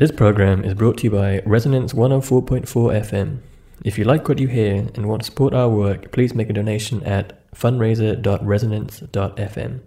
This program is brought to you by Resonance 104.4 FM. If you like what you hear and want to support our work, please make a donation at fundraiser.resonance.fm.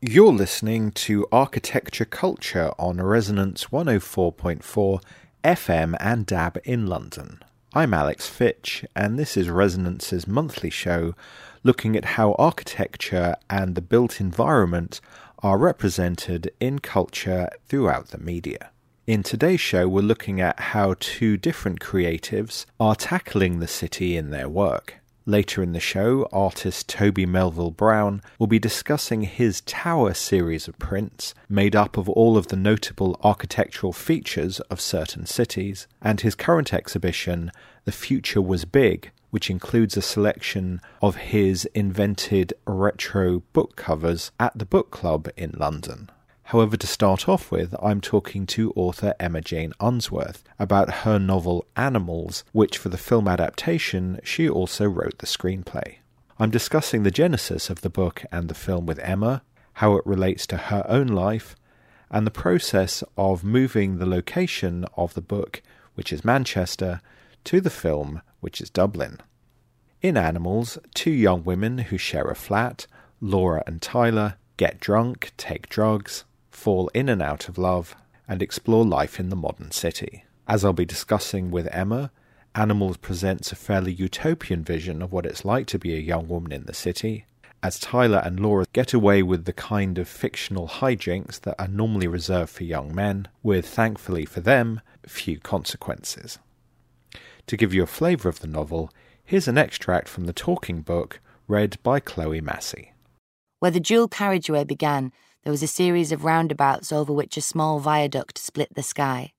You're listening to Architecture Culture on Resonance 104.4 FM and DAB in London. I'm Alex Fitch, and this is Resonance's monthly show looking at how architecture and the built environment are represented in culture throughout the media. In today's show, we're looking at how two different creatives are tackling the city in their work. Later in the show, artist Toby Melville Brown will be discussing his Tower series of prints, made up of all of the notable architectural features of certain cities, and his current exhibition, The Future Was Big, which includes a selection of his invented retro book covers at the Book Club in London. However, to start off with, I'm talking to author Emma Jane Unsworth about her novel Animals, which for the film adaptation she also wrote the screenplay. I'm discussing the genesis of the book and the film with Emma, how it relates to her own life, and the process of moving the location of the book, which is Manchester, to the film, which is Dublin. In Animals, two young women who share a flat, Laura and Tyler, get drunk, take drugs, fall in and out of love, and explore life in the modern city. As I'll be discussing with Emma, Animals presents a fairly utopian vision of what it's like to be a young woman in the city, as Tyler and Laura get away with the kind of fictional hijinks that are normally reserved for young men, with, thankfully for them, few consequences. To give you a flavour of the novel, here's an extract from the talking book read by Chloe Massey. Where the dual carriageway began, there was a series of roundabouts over which a small viaduct split the sky.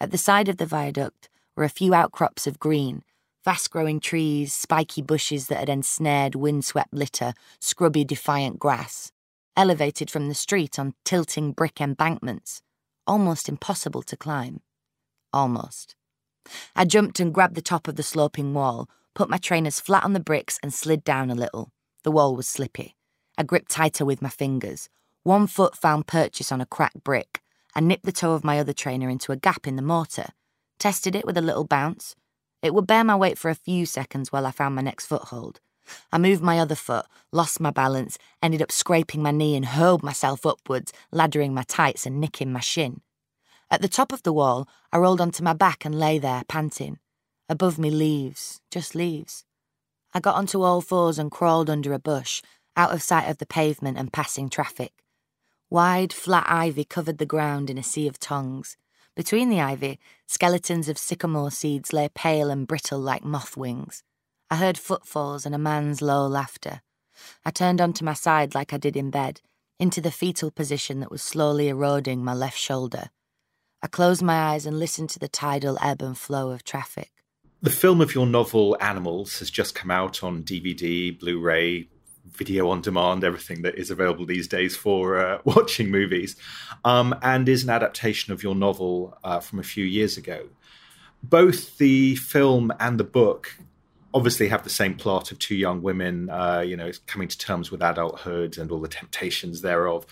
At the side of the viaduct were a few outcrops of green, fast growing trees, spiky bushes that had ensnared windswept litter, scrubby, defiant grass, elevated from the street on tilting brick embankments, almost impossible to climb. Almost. I jumped and grabbed the top of the sloping wall, put my trainers flat on the bricks, and slid down a little. The wall was slippy. I gripped tighter with my fingers, one foot found purchase on a cracked brick. I nipped the toe of my other trainer into a gap in the mortar, tested it with a little bounce. It would bear my weight for a few seconds while I found my next foothold. I moved my other foot, lost my balance, ended up scraping my knee and hurled myself upwards, laddering my tights and nicking my shin. At the top of the wall, I rolled onto my back and lay there, panting. Above me, leaves, just leaves. I got onto all fours and crawled under a bush, out of sight of the pavement and passing traffic. Wide, flat ivy covered the ground in a sea of tongues. Between the ivy, skeletons of sycamore seeds lay pale and brittle like moth wings. I heard footfalls and a man's low laughter. I turned onto my side like I did in bed, into the fetal position that was slowly eroding my left shoulder. I closed my eyes and listened to the tidal ebb and flow of traffic. The film of your novel Animals has just come out on DVD, Blu ray, video on demand, everything that is available these days for uh, watching movies, um, and is an adaptation of your novel uh, from a few years ago. Both the film and the book obviously have the same plot of two young women, uh, you know, coming to terms with adulthood and all the temptations thereof.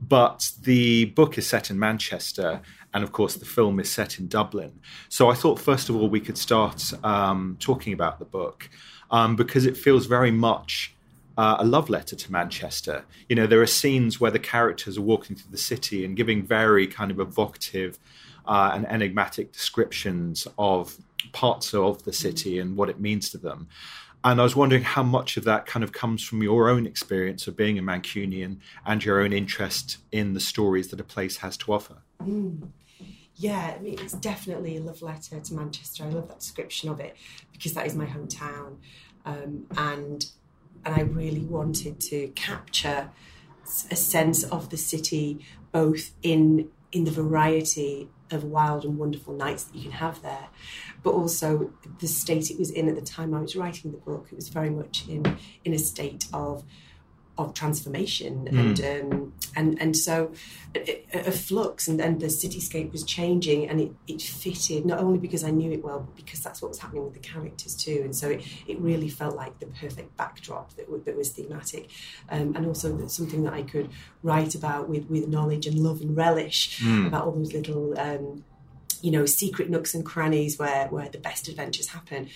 But the book is set in Manchester, and of course, the film is set in Dublin. So I thought, first of all, we could start um, talking about the book um, because it feels very much uh, a love letter to Manchester. You know, there are scenes where the characters are walking through the city and giving very kind of evocative uh, and enigmatic descriptions of parts of the city and what it means to them. And I was wondering how much of that kind of comes from your own experience of being a Mancunian and your own interest in the stories that a place has to offer. Mm. Yeah, I mean, it's definitely a love letter to Manchester. I love that description of it because that is my hometown. Um, and and I really wanted to capture a sense of the city, both in in the variety of wild and wonderful nights that you can have there, but also the state it was in at the time I was writing the book. It was very much in in a state of of transformation mm. and um, and and so a, flux and, and the cityscape was changing and it, it fitted not only because I knew it well but because that's what was happening with the characters too and so it, it really felt like the perfect backdrop that, w- that was thematic um, and also something that I could write about with with knowledge and love and relish mm. about all those little um, you know, secret nooks and crannies where where the best adventures happen.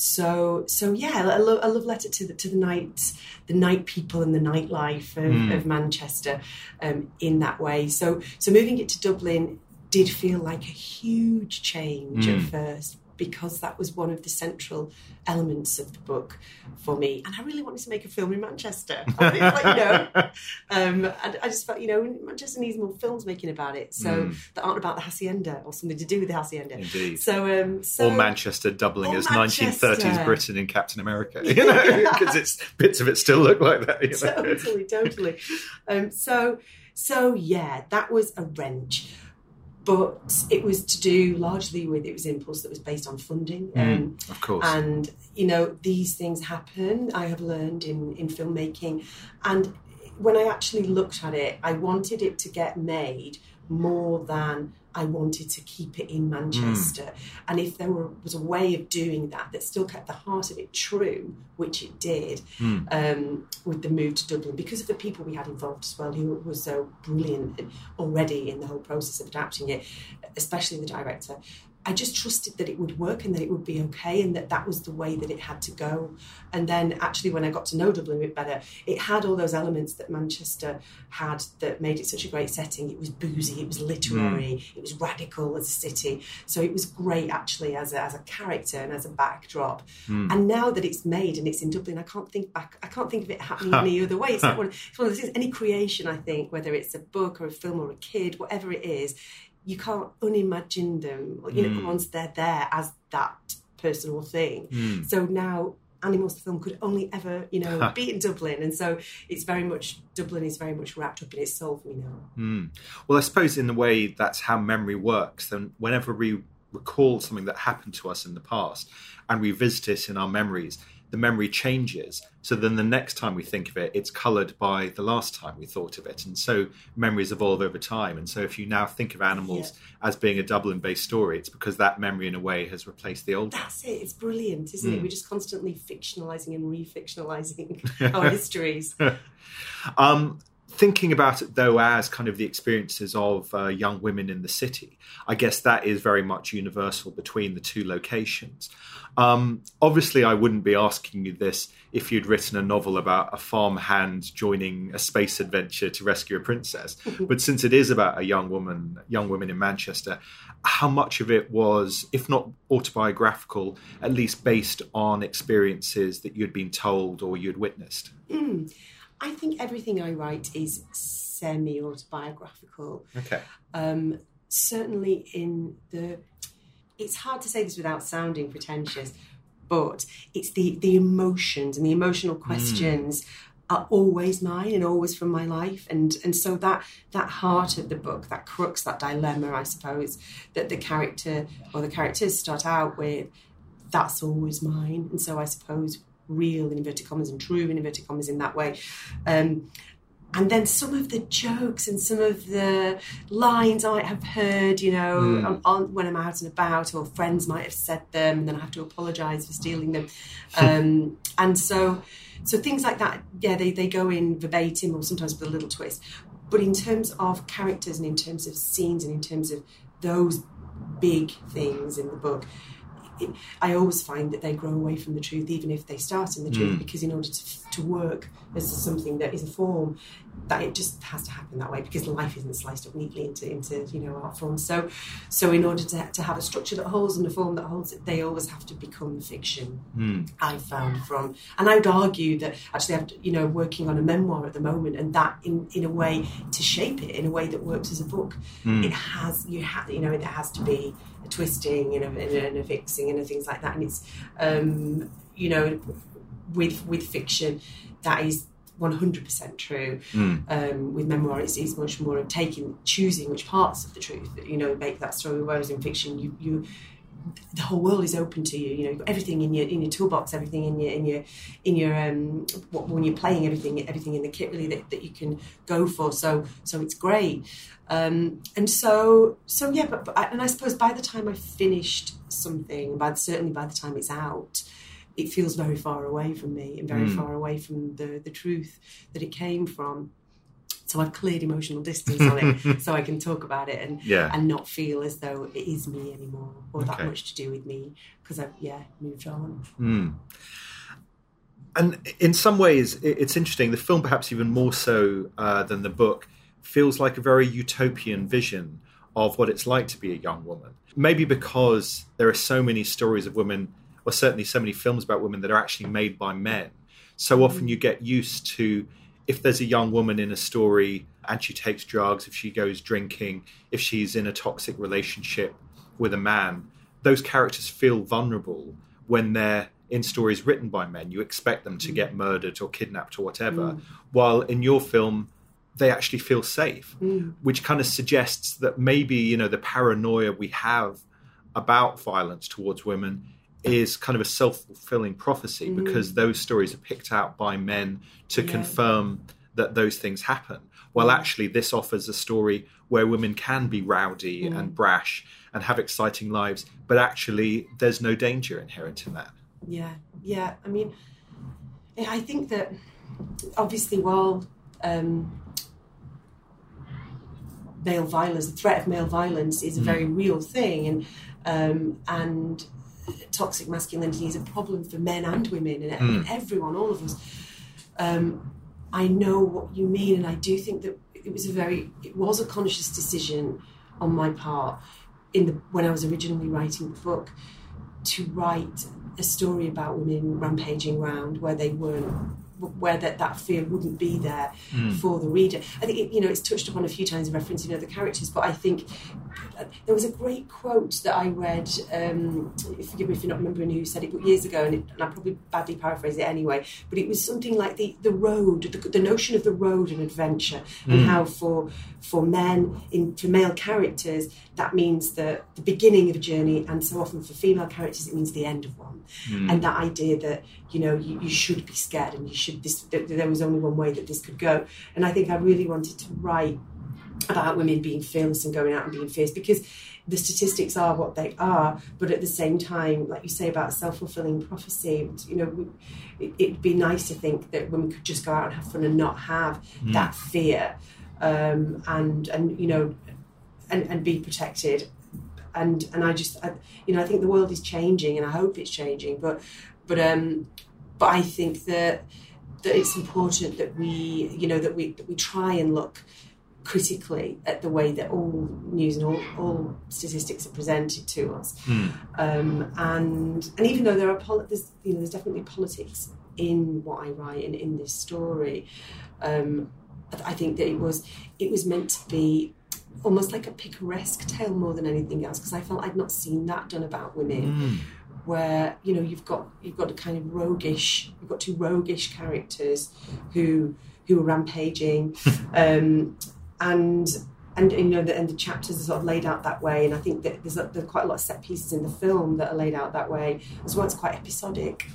So so yeah, a, lo- a love letter to the to the night the night people and the nightlife of, Mm. of Manchester um, in that way. So so moving it to Dublin did feel like a huge change at Mm. first because that was one of the central elements of the book for me. And I really wanted to make a film in Manchester. I think, like, you know, um, and I just felt, you know, Manchester needs more films making about it. So Mm. that aren't about the Haçienda or something to do with the Haçienda. Indeed. So, um, so or Manchester doubling Or as 1930s Britain in Captain America, you know, because it's bits of it still look like that. You know? totally, totally. Um, so, so yeah, that was a wrench, but it was to do largely with it was impulse that was based on funding. Um, Mm, of course. and you know these things happen. I have learned in in filmmaking, and when I actually looked at it, I wanted it to get made more than I wanted to keep it in Manchester. And if there were, was a way of doing that that still kept the heart of it true, which it did, Mm. um, with the move to Dublin, because of the people we had involved as well, who were so brilliant already in the whole process of adapting it, especially the director. I just trusted that it would work and that it would be okay, and that that was the way that it had to go. And then, actually, when I got to know Dublin a bit better, it had all those elements that Manchester had that made it such a great setting. It was boozy, it was literary, hmm. it was radical as a city. So it was great, actually, as a, as a character and as a backdrop. Hmm. And now that it's made and it's in Dublin, I can't think back. I can't think of it happening any other way. It's, like one, it's one of those things. Any creation, I think, whether it's a book or a film or a kid, whatever it is, you can't unimagine them. You know, once they're there as that personal thing. Mm. So now. Animals the film could only ever, you know, be in Dublin, and so it's very much Dublin is very much wrapped up in its soul for me now. Mm. Well, I suppose in a way that's how memory works. Then, whenever we recall something that happened to us in the past and revisit it in our memories, the memory changes. So then the next time we think of it, it's coloured by the last time we thought of it. And so memories evolve over time. And so if you now think of animals as being a Dublin based story, it's because that memory, in a way, has replaced the old. That's it. It's brilliant, isn't Mm. it? We're just constantly fictionalizing and refictionalizing our histories. Um, thinking about it though as kind of the experiences of uh, young women in the city, I guess that is very much universal between the two locations. Um, obviously, I wouldn't be asking you this if you'd written a novel about a farmhand joining a space adventure to rescue a princess. but since it is about a young woman, young women in Manchester, how much of it was, if not autobiographical, at least based on experiences that you'd been told or you'd witnessed? Mm. I think everything I write is semi autobiographical. Okay. Um, certainly, in the. It's hard to say this without sounding pretentious, but it's the, the emotions and the emotional questions are always mine and always from my life. And, and so that, that heart of the book, that crux, that dilemma, I suppose, that the character or the characters start out with, that's always mine. And so I suppose real in inverted commas and true in inverted commas in that way. Um, and then some of the jokes and some of the lines I have heard, you know, Mm. on, on, when I'm out and about, or friends might have said them, and then I have to apologise for stealing them. Um, and so, so things like that, yeah, they, they go in verbatim or sometimes with a little twist. But in terms of characters and in terms of scenes and in terms of those big things in the book, I always find that they grow away from the truth, even if they start in the truth, Mm. because in order to, to work as something that is a form, that it just has to happen that way because life isn't sliced up neatly into into you know art forms. So, so in order to, to have a structure that holds and a form that holds it, they always have to become fiction. Hmm. I found from, and I would argue that actually, I'm you know working on a memoir at the moment, and that in in a way to shape it in a way that works as a book, Hmm. it has you have you know it has to be a twisting and a, and a, and a fixing and things like that, and it's um, you know with with fiction that is. 100% true. Mm. Um, with memoir, it's, it's much more of taking, choosing which parts of the truth, you know, make that story. Whereas in fiction, you, you the whole world is open to you. You know, you've got everything in your in your toolbox, everything in your in your in your um what, when you're playing everything everything in the kit really that, that you can go for. So so it's great. Um, and so so yeah, but, but I, and I suppose by the time I finished something, by certainly by the time it's out, it feels very far away from me and very Mm. far away from the the truth that it came from. So I've cleared emotional distance on it, so I can talk about it and Yeah. and not feel as though it is me anymore or that much to do with me because I've yeah moved on. and in some ways it's interesting the film perhaps even more so uh, than the book feels like a very utopian vision of what it's like to be a young woman. Maybe because there are so many stories of women or certainly so many films about women that are actually made by men. So often you get used to if there's a young woman in a story and she takes drugs if she goes drinking if she's in a toxic relationship with a man those characters feel vulnerable when they're in stories written by men. You expect them to mm. get murdered or kidnapped or whatever. Mm. While in your film, they actually feel safe, mm. which kind of suggests that maybe, you know, the paranoia we have about violence towards women is kind of a self fulfilling prophecy because those stories are picked out by men to Yeah. confirm that those things happen. Well, actually, this offers a story where women can be rowdy and brash and have exciting lives, but actually, there's no danger inherent in that. Yeah, yeah. I mean, I think that obviously while um, male violence, the threat of male violence is a very real thing, and um, and toxic masculinity is a problem for men and women and Mm. everyone, all of us. Um, I know what you mean, and I do think that it was a very, it was a conscious decision on my part in the when I was originally writing the book to write a story about women rampaging around where they weren't where that, that fear wouldn't be there for the reader. I think it, you know it's touched upon a few times in referencing other characters, but I think uh, there was a great quote that I read. Um, forgive me if you're not remembering who said it, but years ago, and, it, and I probably badly paraphrase it anyway. But it was something like the the road, the, the notion of the road and adventure, and how for for men in for male characters that means the the beginning of a journey, and so often for female characters it means the end of one. And that idea that you know you, you should be scared and you should this that there was only one way that this could go. And I think I really wanted to write about women being fearless and going out and being fierce because the statistics are what they are. But at the same time like you say about self-fulfilling prophecy you know it, it'd be nice to think that women could just go out and have fun and not have that fear um, and and you know and, and be protected. And and I just I, you know I think the world is changing and I hope it's changing but but um but I think that that it's important that we you know that we that we try and look critically at the way that all news and all, all statistics are presented to us. Um, and and even though there are poli- there's you know there's definitely politics in what I write and in this story um, I- think that it was it was meant to be almost like a picaresque tale more than anything else because I felt I'd not seen that done about women where you know you've got you've got a kind of roguish you've got two roguish characters who who are rampaging. Um, and and you know the, and the chapters are sort of laid out that way. And I think that there's, a, there's quite a lot of set pieces in the film that are laid out that way. As well it's quite episodic.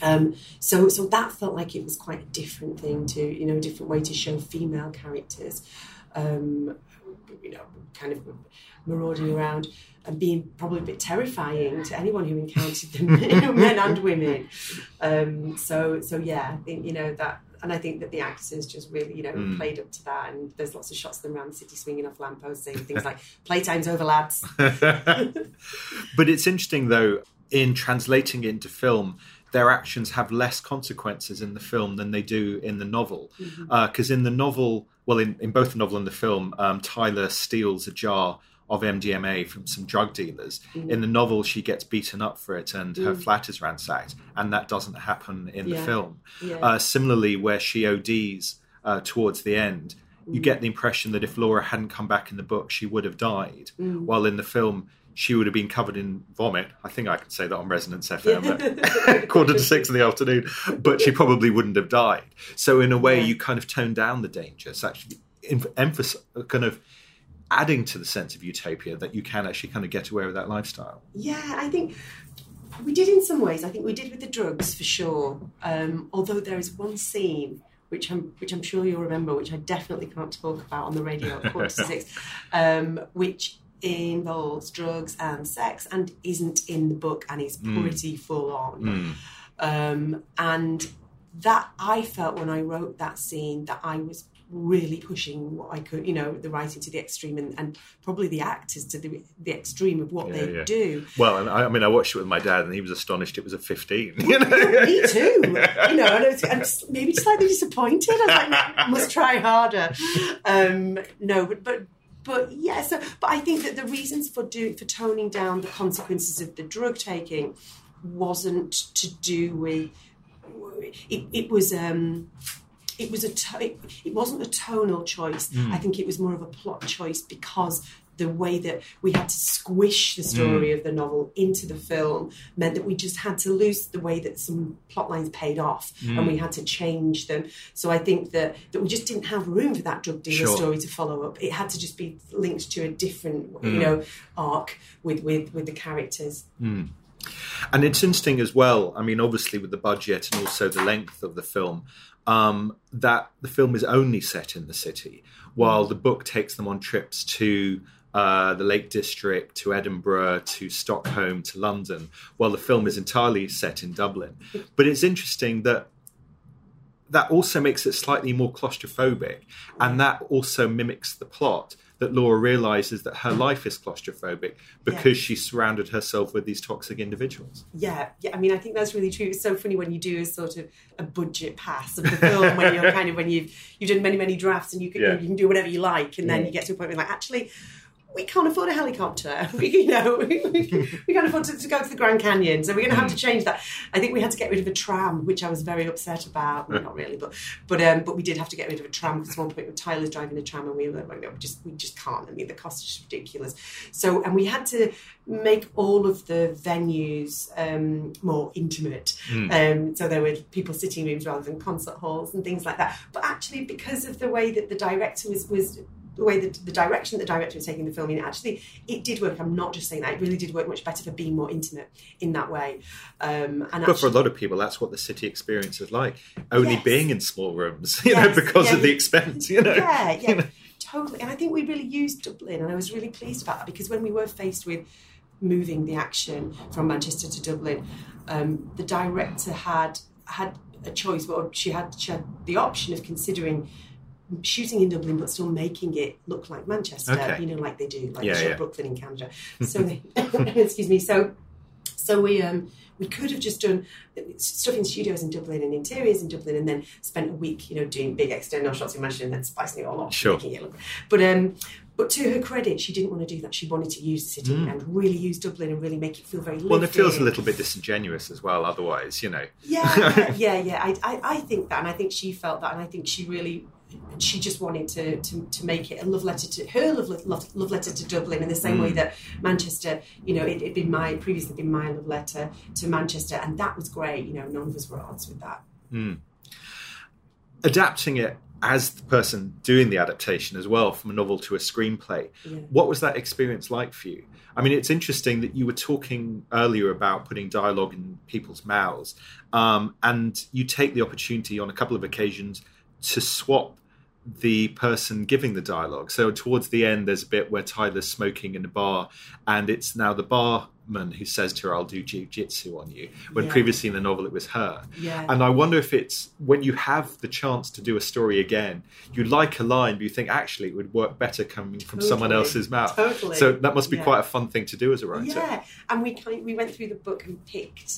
Um, so so that felt like it was quite a different thing to you know a different way to show female characters. Um, you know kind of marauding around and being probably a bit terrifying to anyone who encountered them you know, men and women. Um, so so yeah I think you know that and I think that the actors just really you know mm. played up to that. And there's lots of shots of them around the city swinging off lampposts saying things like playtime's over lads. But it's interesting, though, in translating it into film, their actions have less consequences in the film than they do in the novel. Mm-hmm. Uh, because in the novel, well, in, in both the novel and the film, um, Tyler steals a jar of MDMA from some drug dealers. In the novel, she gets beaten up for it and her flat is ransacked, and that doesn't happen in the film. Yeah. Uh, similarly, where she ODs uh, towards the end, you get the impression that if Laura hadn't come back in the book, she would have died. While in the film, she would have been covered in vomit. I think I can say that on Resonance FM at quarter to six in the afternoon, but she probably wouldn't have died. So, in a way, Yeah. you kind of tone down the danger. It's actually em- emphasis, kind of adding to the sense of utopia that you can actually kind of get away with that lifestyle. Yeah, I think we did in some ways. I think we did with the drugs for sure. Um, although there is one scene which I'm which I'm sure you'll remember, which I definitely can't talk about on the radio at quarter to six, um, which involves drugs and sex and isn't in the book and is pretty full on. Um, and that I felt when I wrote that scene that I was really pushing what I could, you know, the writing to the extreme and, and probably the actors to the, the extreme of what Yeah, they yeah. do. Well, and I, I mean, I watched it with my dad, and he was astonished it was a fifteen. You know? Me too. You know, and I was, I'm just, maybe slightly disappointed. I was like, must try harder. Um, no, but but but yeah. So, but I think that the reasons for do for toning down the consequences of the drug taking wasn't to do with it. It was. Um, it was a to- it, it wasn't a tonal choice. I think it was more of a plot choice because the way that we had to squish the story mm. of the novel into the film meant that we just had to lose the way that some plot lines paid off and we mm. had to change them. So I think that, that we just didn't have room for that drug dealer Sure. story to follow up. It had to just be linked to a different, you mm. know, arc with, with, with the characters. And it's interesting as well. I mean, obviously, with the budget and also the length of the film, um, that the film is only set in the city, while the book takes them on trips to uh, the Lake District, to Edinburgh, to Stockholm, to London, while the film is entirely set in Dublin. But it's interesting that that also makes it slightly more claustrophobic, and that also mimics the plot. That Laura realizes that her life is claustrophobic because she surrounded herself with these toxic individuals. Yeah, yeah. I mean, I think that's really true. It's so funny when you do a sort of a budget pass of the film when you're kind of when you've you've done many many drafts and you can Yeah. you can do whatever you like, and then you get to a point where like actually. We can't afford a helicopter. We, you know, we, we, we can't afford to, to go to the Grand Canyon, so we're going to have to change that. I think we had to get rid of a tram, which I was very upset about. Well, not really, but but um, but we did have to get rid of a tram because at one point with Tyler's driving a tram, and we were like, no, we just we just can't. I mean, the cost is ridiculous. So and we had to make all of the venues um, more intimate. Um, so there were people sitting rooms rather than concert halls and things like that. But actually, because of the way that the director was was the way that the direction that the director was taking the film in, actually, it did work. I'm not just saying that; it really did work much better for being more intimate in that way. Um, and But for a lot of people, that's what the city experience is like. Only Yes. being in small rooms, you Yes. know, because Yeah, of the expense, you know. Yeah, yeah, You know. totally. And I think we really used Dublin, and I was really pleased about that because when we were faced with moving the action from Manchester to Dublin, um, the director had had a choice. Well, she had she had the option of considering shooting in Dublin but still making it look like Manchester. Okay. You know, like they do, like Yeah, they show yeah. Brooklyn in Canada. So, they, excuse me. So, so we um we could have just done stuff in studios in Dublin and interiors in Dublin, and then spent a week, you know, doing big external shots in Manchester and then spicing it all up, Sure. making it look. But um, but to her credit, she didn't want to do that. She wanted to use the city and really use Dublin and really make it feel very. Mm. Well, it feels a little bit disingenuous as well, otherwise, you know. Yeah, yeah, yeah. I, I, I think that, and I think she felt that, and I think she really, she just wanted to to, to make it a love letter to her love, love, love letter to Dublin in the same Mm. way that Manchester, you know, it had been my previously been my love letter to Manchester, and that was great. You know, none of us were at odds with that. Adapting it as the person doing the adaptation as well from a novel to a screenplay, Yeah. what was that experience like for you? I mean, it's interesting that you were talking earlier about putting dialogue in people's mouths, um, and you take the opportunity on a couple of occasions to swap the person giving the dialogue. So towards the end, there's a bit where Tyler's smoking in a bar, and it's now the barman who says to her, "I'll do jiu-jitsu on you," when Yeah. previously in the novel it was her. Yeah. And I wonder if it's when you have the chance to do a story again, you like a line, but you think actually it would work better coming from someone else's mouth. Totally. So that must be Yeah. quite a fun thing to do as a writer. Yeah, and we kind of, we went through the book and picked.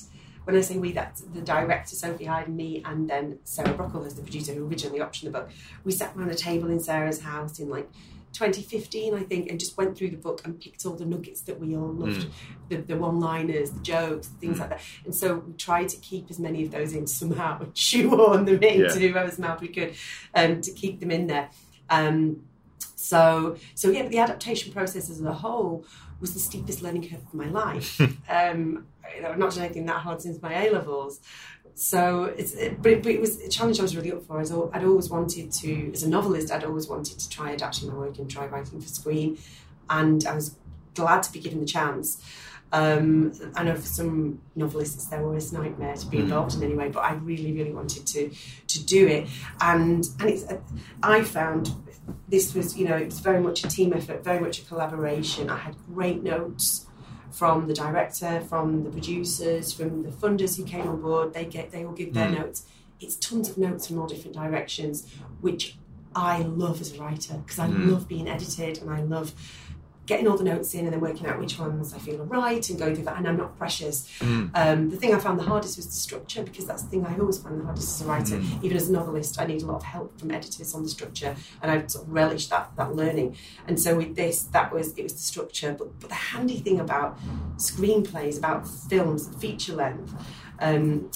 When I say we, that's the director Sophie Hyde, me, and then Sarah Brocklehurst, the producer who originally optioned the book. We sat around a table in Sarah's house in like 2015, I think, and just went through the book and picked all the nuggets that we all loved, the, the one-liners, the jokes, things like that. And so we tried to keep as many of those in somehow, shoehorn them into whoever's mouth we could, um, to keep them in there. Um, so, so yeah, but the adaptation process as a whole was the steepest learning curve of my life. um, you know, I've not done anything that hard since my A levels. So, it's, it, but, it, but it was a challenge I was really up for. I was, al- I'd always wanted to, as a novelist, I'd always wanted to try adapting my work and try writing for screen. And I was glad to be given the chance. Um, I know for some novelists it's their worst nightmare to be involved in anyway, but I really, really wanted to to do it, and and it's I found this was you know it was very much a team effort, very much a collaboration. I had great notes from the director, from the producers, from the funders who came on board. They get they all give their notes. It's tons of notes from all different directions, which I love as a writer because I Mm. love being edited and I love getting all the notes in and then working out which ones I feel are right and going through that. And I'm not precious. Mm. Um, the thing I found the hardest was the structure because that's the thing I always find the hardest as a writer. Mm. Even as a novelist, I need a lot of help from editors on the structure, and I sort of relish that that learning. And so with this, that was it was the structure. But but the handy thing about screenplays, about films, feature length. Um,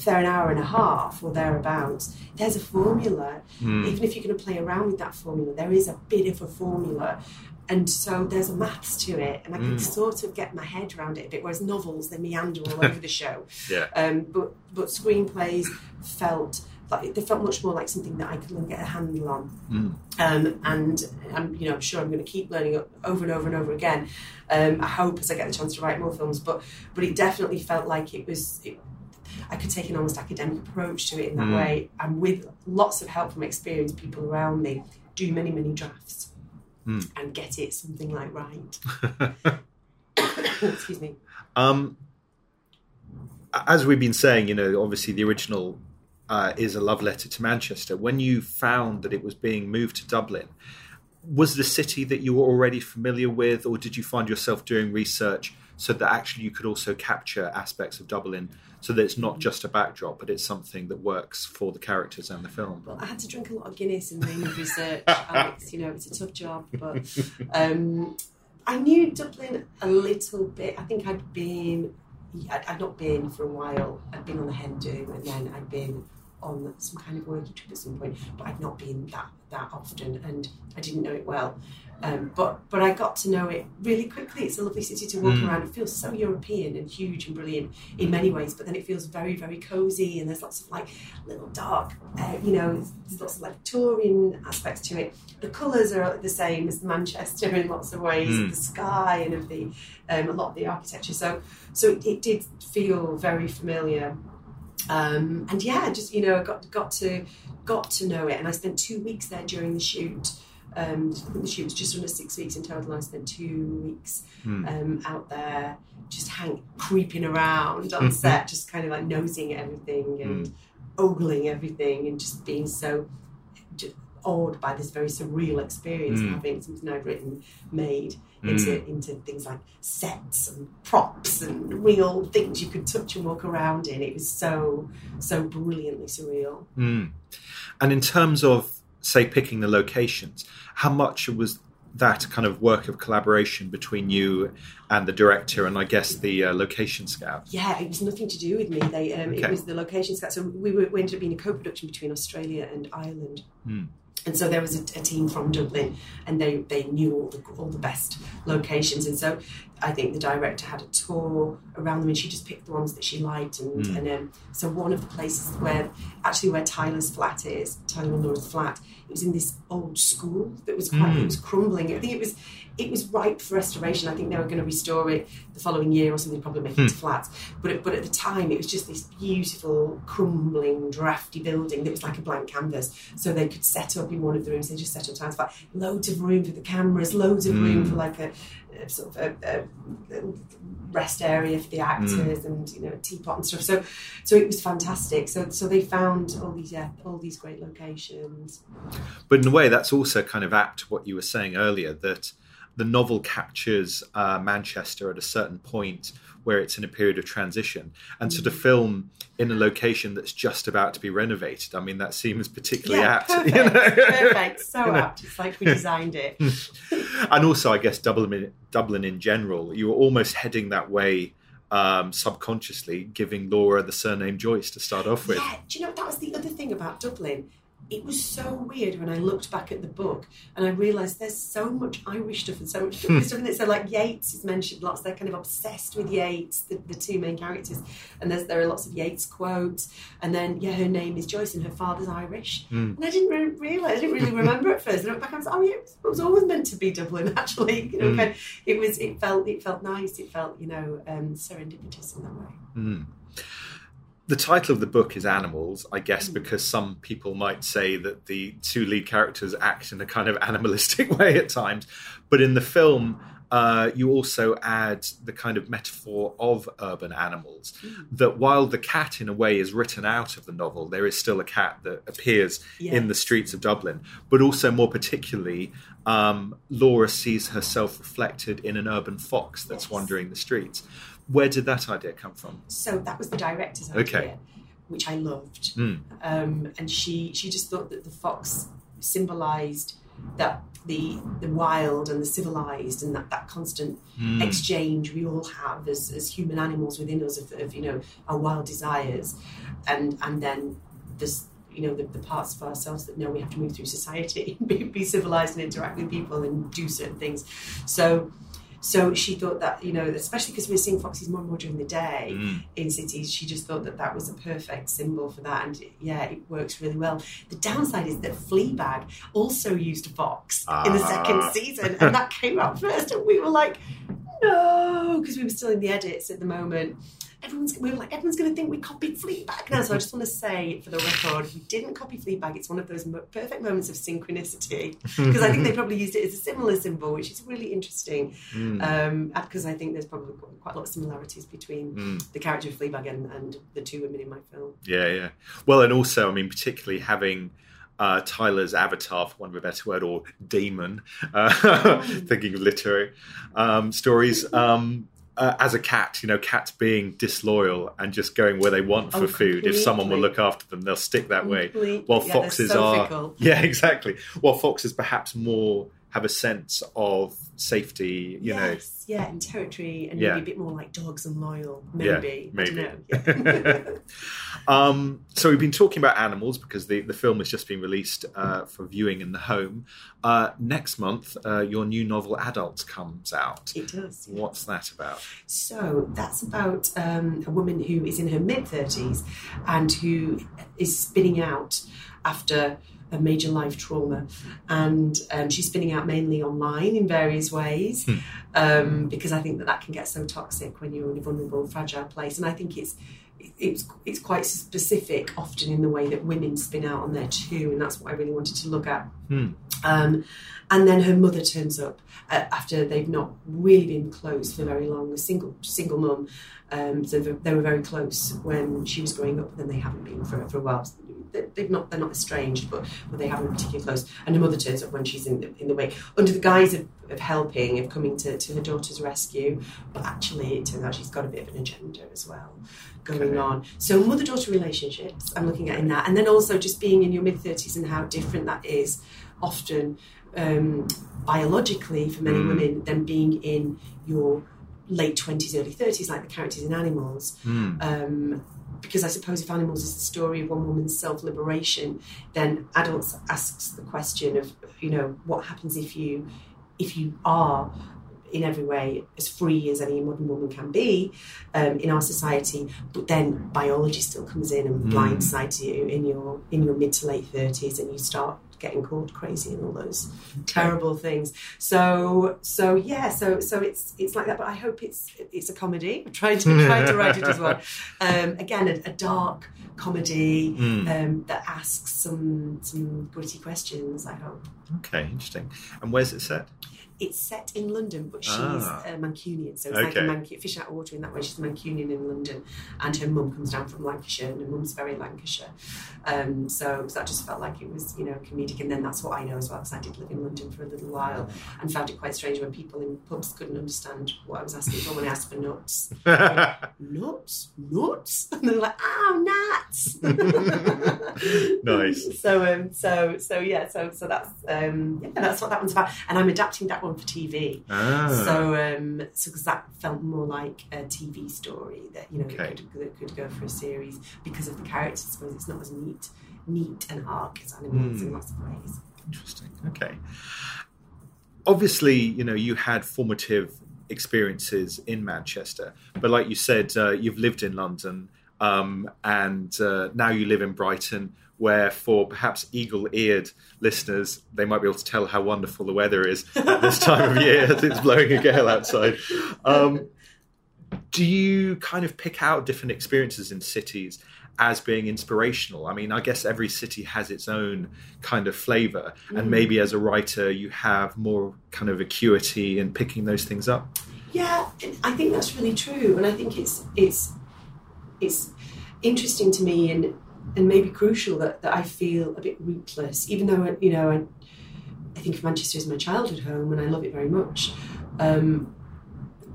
if they're an hour and a half or thereabouts, there's a formula. Mm. Even if you're going to play around with that formula, there is a bit of a formula. And so there's a maths to it, and I can Mm. sort of get my head around it a bit. Whereas novels, they meander all over the show. Yeah. Um, but but screenplays felt like they felt much more like something that I could get a handle on. Mm. Um, and I'm you know I'm sure I'm going to keep learning over and over and over again. Um, I hope as I get the chance to write more films, but but it definitely felt like it was. It, I could take an almost academic approach to it in that Mm. way, and with lots of help from experienced people around me, do many many drafts Mm. and get it something like right. Excuse me. Um, as we've been saying, you know, obviously the original uh, is a love letter to Manchester. When you found that it was being moved to Dublin, was the city that you were already familiar with, or did you find yourself doing research so that actually you could also capture aspects of Dublin so that it's not just a backdrop, but it's something that works for the characters and the film? Well, I had to drink a lot of Guinness in of research, Alex. You know, it's a tough job, but um, I knew Dublin a little bit. I think I'd been, I'd, I'd not been for a while. I'd been on the Hen Do, and then I'd been on some kind of working trip at some point, but I'd not been that that often, and I didn't know it well. Um, but but I got to know it really quickly. It's a lovely city to walk Mm. around. It feels so European and huge and brilliant in many ways, but then it feels very very cozy, and there's lots of like little dark, uh, you know, there's lots of like Victorian aspects to it. The colours are the same as Manchester in lots of ways, Mm. the sky and of the um, a lot of the architecture. So so it, it did feel very familiar. Um, and yeah, just you know, I got got to got to know it, and I spent two weeks there during the shoot. Um, I think the shoot was just under six weeks in total. I spent two weeks Hmm. um, out there, just hang creeping around on set, just kind of like nosing at everything and ogling everything, and just being so just awed by this very surreal experience, Mm. having something I'd written made into into things like sets and props and real things you could touch and walk around in. It was so so brilliantly surreal. Mm. And in terms of, say, picking the locations, how much was that kind of work of collaboration between you and the director and I guess the uh, location scout? Yeah, it was nothing to do with me. They um, Okay. it was the location scout. So we, were, we ended up being a co-production between Australia and Ireland. Hmm. And so there was a, a team from Dublin, and they, they knew all the all the best locations. And so I think the director had a tour around them, and she just picked the ones that she liked. And, Hmm. and um, so one of the places where actually where Tyler's flat is, Tyler and Laura's flat, it was in this old school that was quite Hmm. it was crumbling. I think it was it was ripe for restoration. I think they were going to restore it the following year or something, probably make it into hmm. flats. But but at the time, it was just this beautiful, crumbling, drafty building that was like a blank canvas. So they could set up in one of the rooms. They just set up Tyler's flat, loads of room for the cameras, loads of room for hmm. like a, a sort of a, a, a rest area for the actors, hmm. and you know, a teapot and stuff. So so it was fantastic. So so they found all these yeah, all these great locations. But in a way, that's also kind of apt to what you were saying earlier that the novel captures uh, Manchester at a certain point where it's in a period of transition. And so to film in a location that's just about to be renovated, I mean, that seems particularly yeah, apt. perfect, you know? perfect, so You know? apt. It's like we designed it. and also, I guess Dublin, Dublin in general, you were almost heading that way um, subconsciously, giving Laura the surname Joyce to start off with. Yeah, do you know that was the other thing about Dublin? It was so weird when I looked back at the book and I realised there's so much Irish stuff and so much Dublin stuff in it. So like Yeats is mentioned lots. They're kind of obsessed with Yeats, the, the two main characters, and there's there are lots of Yeats quotes. And then yeah, her name is Joyce and her father's Irish. Hmm. And I didn't re- realise, I didn't really remember at first. And I looked back and I was oh yeah, it was, it was always meant to be Dublin. Actually, you know, Hmm. kind of- it was. It felt it felt nice. It felt you know um, serendipitous in that way. Mm. The title of the book is Animals, I guess, because some people might say that the two lead characters act in a kind of animalistic way at times. But in the film, uh, you also add the kind of metaphor of urban animals. That while the cat, in a way, is written out of the novel, there is still a cat that appears in the streets of Dublin. But also, more particularly, um, Laura sees herself reflected in an urban fox that's Yes. wandering the streets. Where did that idea come from? So that was the director's idea, Okay. which I loved. Mm. Um, and she she just thought that the fox symbolised that the the wild and the civilized and that, that constant Mm. exchange we all have as, as human animals within us of, of you know our wild desires and and then this you know the, the parts of ourselves that know we have to move through society be, be civilized and interact with people and do certain things so so she thought that you know especially because we're seeing foxes more and more during the day Mm. in cities she just thought that that was a perfect symbol for that and yeah it works really well the downside is that fleabag also used a fox in the second Ah. season and that came out first and we were like no because we were still in the edits at the moment everyone's we were like everyone's going to think we copied Fleabag now so I just want to say for the record we didn't copy Fleabag it's one of those mo- perfect moments of synchronicity because I think they probably used it as a similar symbol which is really interesting Mm. because I think there's probably quite a lot of similarities between Mm. the character of Fleabag and, and the two women in my film. Yeah, yeah. Well, and also, I mean, particularly having uh, Tyler's avatar, for want of a better word, or demon, uh, thinking of literary um, stories, um, uh, as a cat, you know, cats being disloyal and just going where they want for Oh, food. If someone will look after them, they'll stick that way. Complete- While yeah, foxes so are, fickle. yeah, exactly. While foxes perhaps more have a sense of safety, you know. yes, yeah, and territory, and Yeah. maybe a bit more like dogs and loyal. Yeah, Maybe, maybe. I don't know. Yeah. um, so we've been talking about animals because the, the film has just been released uh, for viewing in the home. Uh, next month, uh, your new novel Adults comes out. it does. yeah. What's that about? So that's about um, a woman who is in her mid 30s and who is spinning out after a major life trauma. And um, she's spinning out mainly online in various ways um, because I think that that can get so toxic when you're in a vulnerable, fragile place. And I think it's it's it's quite specific often in the way that women spin out on there too, and that's what I really wanted to look at. Hmm. Um, and then her mother turns up uh, after they've not really been close for very long. A single single mum, um, so they they were very close when she was growing up, and then they haven't been for, for a while. They- They've not they're not estranged, but, but they haven't particularly close. And her mother turns up when she's in the, in the way, under the guise of, of helping, of coming to, to her daughter's rescue. But actually, it turns out she's got a bit of an agenda as well going Okay. on. So mother daughter relationships, I'm looking at in that, and then also just being in your mid thirties and how different that is, often um, biologically for many Mm. women than being in your late twenties, early thirties, like the characters in Animals. Hmm. Um, because I suppose if Animals is the story of one woman's self liberation, then adults asks the question of you know what happens if you if you are in every way as free as any modern woman can be um, in our society, but then biology still comes in and Mm. blindsides you in your in your mid to late thirties, and you start getting called crazy and all those terrible things. So so yeah, so so it's it's like that. But I hope it's it's a comedy. I'm trying to trying to write it as well. Um, again, a, a dark comedy Hmm. um, that asks some some gritty questions. I hope. Okay, interesting. And where's it set? It's set in London, but she's Ah. a Mancunian, so it's like a Okay. Mancu- fish out of water in that way. She's a Mancunian in London, and her mum comes down from Lancashire, and her mum's very Lancashire. Um, so, so that just felt like it was, you know, comedic. And then that's what I know as well, because I did live in London for a little while, and found it quite strange when people in pubs couldn't understand what I was asking for when I asked for nuts. nuts, nuts, and they're like, "Oh, nuts!" Nice. So, um, so, so yeah, so, so that's um, yeah, that's what that one's about, and I'm adapting that one for TV. ah. So, um, so because that felt more like a TV story that you know Okay. could, that could go for a series because of the characters. I suppose it's not as neat, neat and arc as animals Hmm. in lots of ways. Interesting. Okay. Obviously, you know, you had formative experiences in Manchester, but like you said, uh, you've lived in London, um, and uh, now you live in Brighton, where for perhaps eagle-eared listeners, they might be able to tell how wonderful the weather is at this time of year as it's blowing a gale outside. Um, do you kind of pick out different experiences in cities as being inspirational. I mean, I guess every city has its own kind of flavor, Mm. and maybe as a writer, you have more kind of acuity in picking those things up. Yeah, I think that's really true, and I think it's it's it's interesting to me and and maybe crucial that, that I feel a bit rootless, even though you know I, I think Manchester as my childhood home and I love it very much. Um,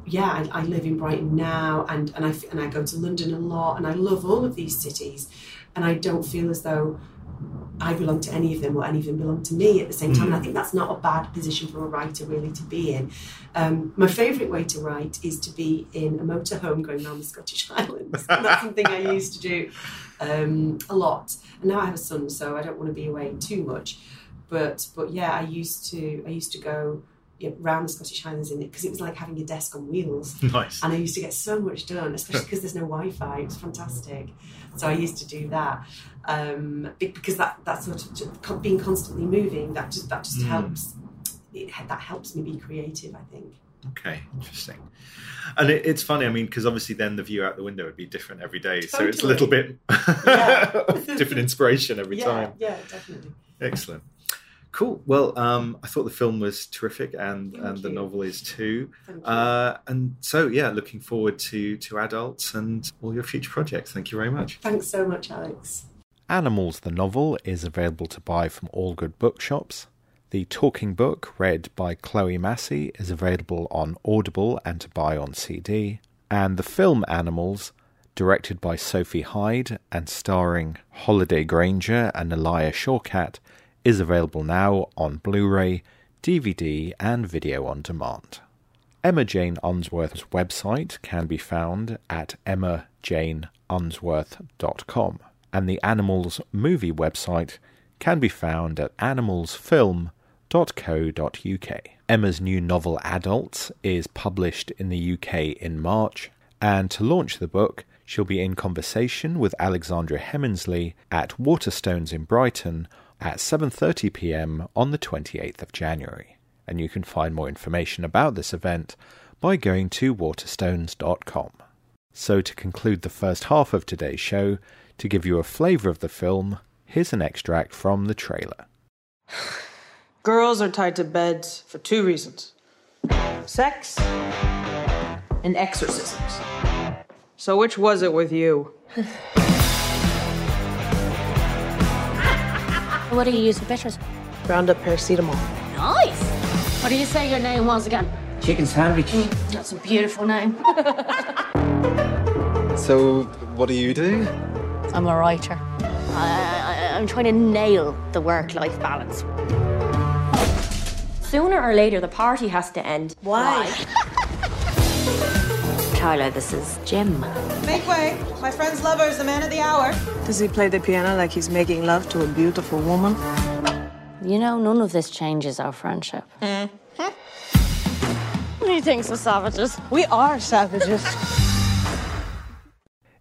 yeah, I, I live in Brighton now, and and I and I go to London a lot, and I love all of these cities, and I don't feel as though I belong to any of them or any of them belong to me at the same time. And I think that's not a bad position for a writer really to be in. Um, my favourite way to write is to be in a motorhome going around the Scottish Highlands. And that's something I used to do um, a lot. And now I have a son, so I don't want to be away too much. But but yeah, I used to I used to go yeah, round the Scottish Highlands in it because it was like having a desk on wheels. Nice. And I used to get so much done, especially because there's no Wi-Fi. It was fantastic. So I used to do that um, because that that sort of just being constantly moving that just that just Mm. helps. It, that helps me be creative. I think. Okay, interesting. And it, it's funny, I mean, because obviously then the view out the window would be different every day. So it's a little bit different inspiration every yeah, time. yeah, definitely. Excellent. Cool. Well, um, I thought the film was terrific, and Thank and the novel is too. Thank you. Uh, and so, yeah, looking forward to to adults and all your future projects. Thank you very much. Thanks so much, Alex. Animals the novel is available to buy from all good bookshops. The talking book, read by Chloe Massey, is available on Audible and to buy on CD. And the film Animals, directed by Sophie Hyde and starring Holliday Grainger and Alia Shawkat, is available now on Blu ray, DVD, and video on demand. Emma Jane Unsworth's website can be found at emmajaneunsworth.com, and the Animals movie website can be found at animalsfilm.co.uk. Emma's new novel Adults is published in the UK in March, and to launch the book, she'll be in conversation with Alexandra Heminsley at Waterstones in Brighton at 7:30 p.m. on the 28th of January and you can find more information about this event by going to waterstones.com. So, to conclude the first half of today's show, to give you a flavour of the film, here's an extract from the trailer. Girls are tied to beds for two reasons sex and exorcisms. So, which was it with you? What do you use for bitters? Ground up paracetamol. Nice. What do you say your name was again? Chicken sandwich. Mm, that's a beautiful name. So, what do you do? I'm a writer. I, I, I'm trying to nail the work-life balance. Sooner or later, the party has to end. Why? Tyler, this is Jim. Make way. My friend's lover is the man of the hour. Does he play the piano like he's making love to a beautiful woman? You know, none of this changes our friendship. Mm-hmm. He thinks we're savages. We are savages.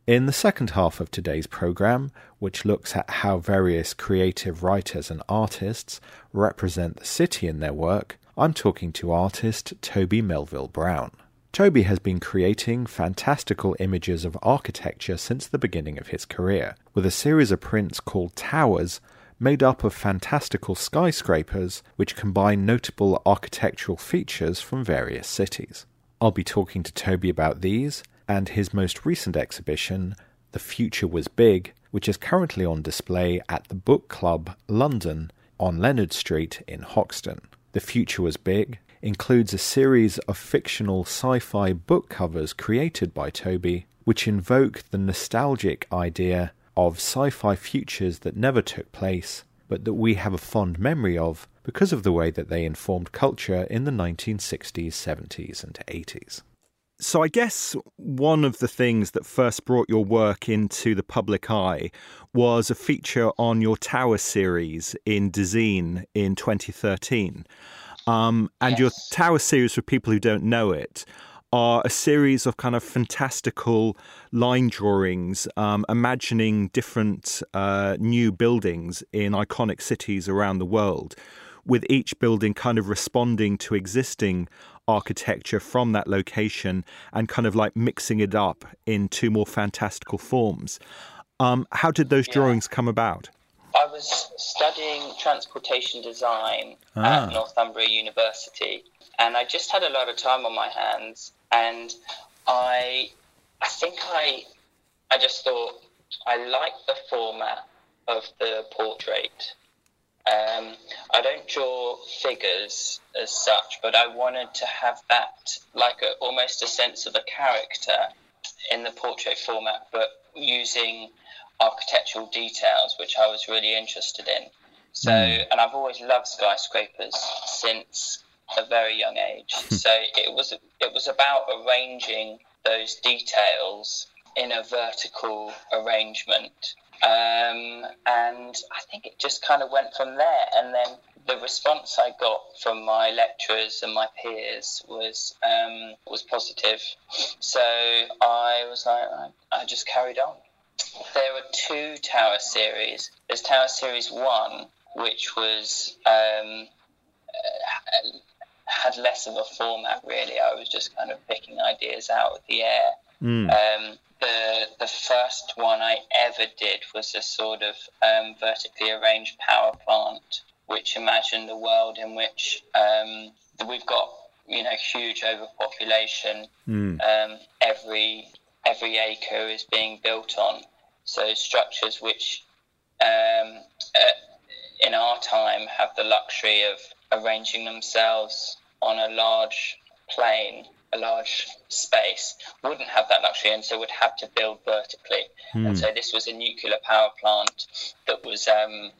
In the second half of today's programme, which looks at how various creative writers and artists represent the city in their work, I'm talking to artist Toby Melville Brown. Toby has been creating fantastical images of architecture since the beginning of his career, with a series of prints called Towers made up of fantastical skyscrapers which combine notable architectural features from various cities. I'll be talking to Toby about these and his most recent exhibition, The Future Was Big, which is currently on display at the Book Club London on Leonard Street in Hoxton. The Future Was Big includes a series of fictional sci fi book covers created by Toby, which invoke the nostalgic idea of sci fi futures that never took place, but that we have a fond memory of because of the way that they informed culture in the 1960s, 70s, and 80s. So, I guess one of the things that first brought your work into the public eye was a feature on your Tower series in Dezeen in 2013. Um, and your Tower series, for people who don't know it, are a series of kind of fantastical line drawings, um, imagining different uh, new buildings in iconic cities around the world, with each building kind of responding to existing architecture from that location and kind of like mixing it up into more fantastical forms. Um, how did those Yeah. drawings come about? I was studying transportation design Ah. at Northumbria University, and I just had a lot of time on my hands, and I, I think I, I just thought I like the format of the portrait. Um, I don't draw figures as such, but I wanted to have that like a, almost a sense of a character in the portrait format, but using architectural details, which I was really interested in. So, and I've always loved skyscrapers since a very young age. so it was it was about arranging those details in a vertical arrangement. Um, and I think it just kind of went from there. And then the response I got from my lecturers and my peers was um, was positive. So I was like, I, I just carried on. There are two tower series. There's Tower Series One, which was um, uh, had less of a format really. I was just kind of picking ideas out of the air. Mm. Um, the the first one I ever did was a sort of um, vertically arranged power plant, which imagined a world in which um, we've got you know huge overpopulation. Mm. Um, every every acre is being built on, so structures which um, uh, in our time have the luxury of arranging themselves on a large plane, a large space, wouldn't have that luxury and so would have to build vertically. And so this was a nuclear power plant that was um,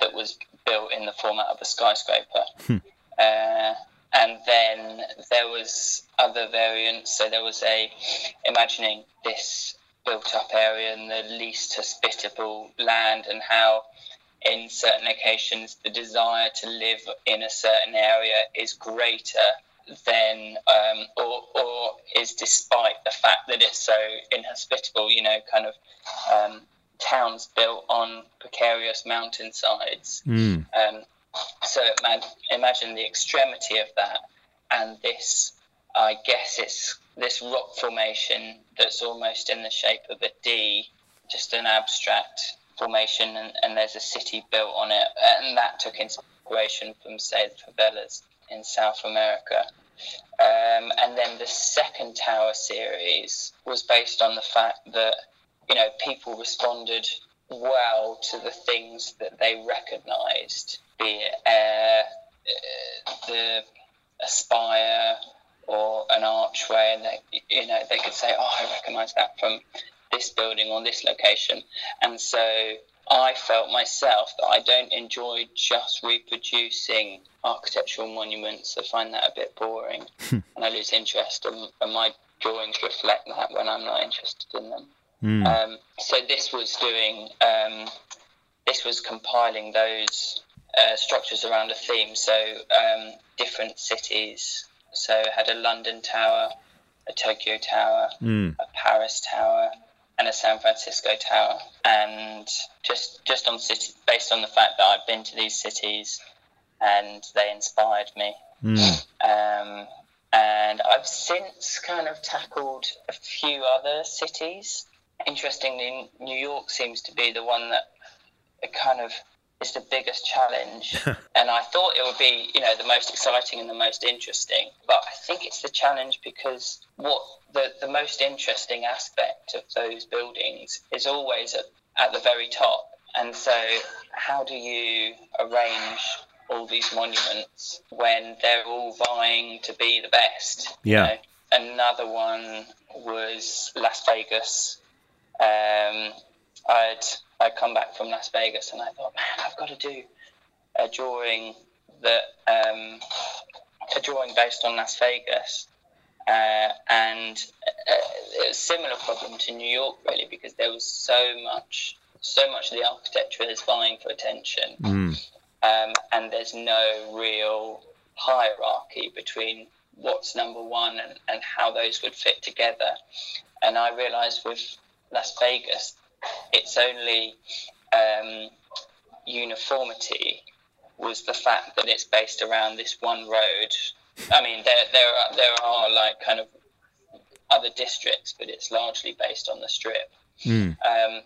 that was built in the format of a skyscraper. Uh, and then there was other variants. So there was a imagining this built up area and the least hospitable land and how in certain occasions the desire to live in a certain area is greater than um, or, or is despite the fact that it's so inhospitable you know kind of um, towns built on precarious mountainsides Mm. um, so ima- imagine the extremity of that, and this, I guess it's this rock formation that's almost in the shape of a D, just an abstract formation, and, and there's a city built on it, and that took inspiration from, say, the favelas in South America. Um, and then the second tower series was based on the fact that you know people responded well to the things that they recognised, be it uh, the a spire or an archway, and they you know they could say, "Oh, I recognise that from this building or this location," and so I felt myself that I don't enjoy just reproducing architectural monuments. I find that a bit boring, and I lose interest, and, and my drawings reflect that when I'm not interested in them. Mm. Um, so this was doing, um, this was compiling those uh, structures around a theme. So um, different cities. So it had a London tower, a Tokyo tower, Mm. a Paris tower, and a San Francisco tower. And just just on city, based on the fact that I've been to these cities, and they inspired me. Mm. Um, and I've since kind of tackled a few other cities. Interestingly, New York seems to be the one that kind of is the biggest challenge. and I thought it would be, you know, the most exciting and the most interesting. But I think it's the challenge because what the, the most interesting aspect of those buildings is always at, at the very top. And so, how do you arrange all these monuments when they're all vying to be the best? you Yeah. know? Another one was Las Vegas. Um, I'd I'd come back from Las Vegas and I thought, man, I've got to do a drawing that um, a drawing based on Las Vegas. Uh, and uh, was a similar problem to New York, really, because there was so much, so much of the architecture is vying for attention, Mm. um, and there's no real hierarchy between what's number one and, and how those would fit together. And I realised with Las Vegas, it's only um, uniformity was the fact that it's based around this one road. I mean, there there are there are like kind of other districts, but it's largely based on the strip. Mm. Um,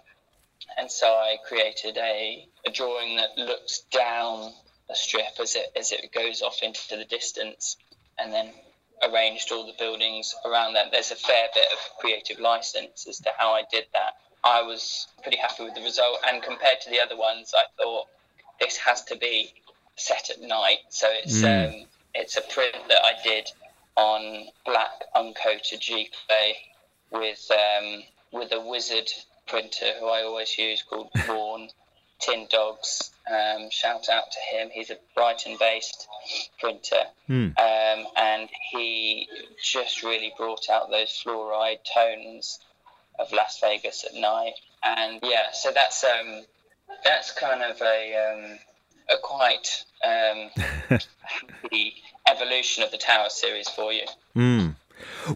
and so I created a, a drawing that looks down a strip as it as it goes off into the distance, and then arranged all the buildings around that. There's a fair bit of creative license as to how I did that. I was pretty happy with the result, and compared to the other ones, I thought this has to be set at night. So it's mm. um, it's a print that I did on black uncoated G clay with um, with a wizard printer who I always use called Vaughan Tin Dogs. Um, shout out to him. He's a Brighton-based printer, mm. um, and he just really brought out those fluoride tones of Las Vegas at night. And yeah, so that's um, that's kind of a um, a quite um, happy evolution of the Tower series for you. Mm.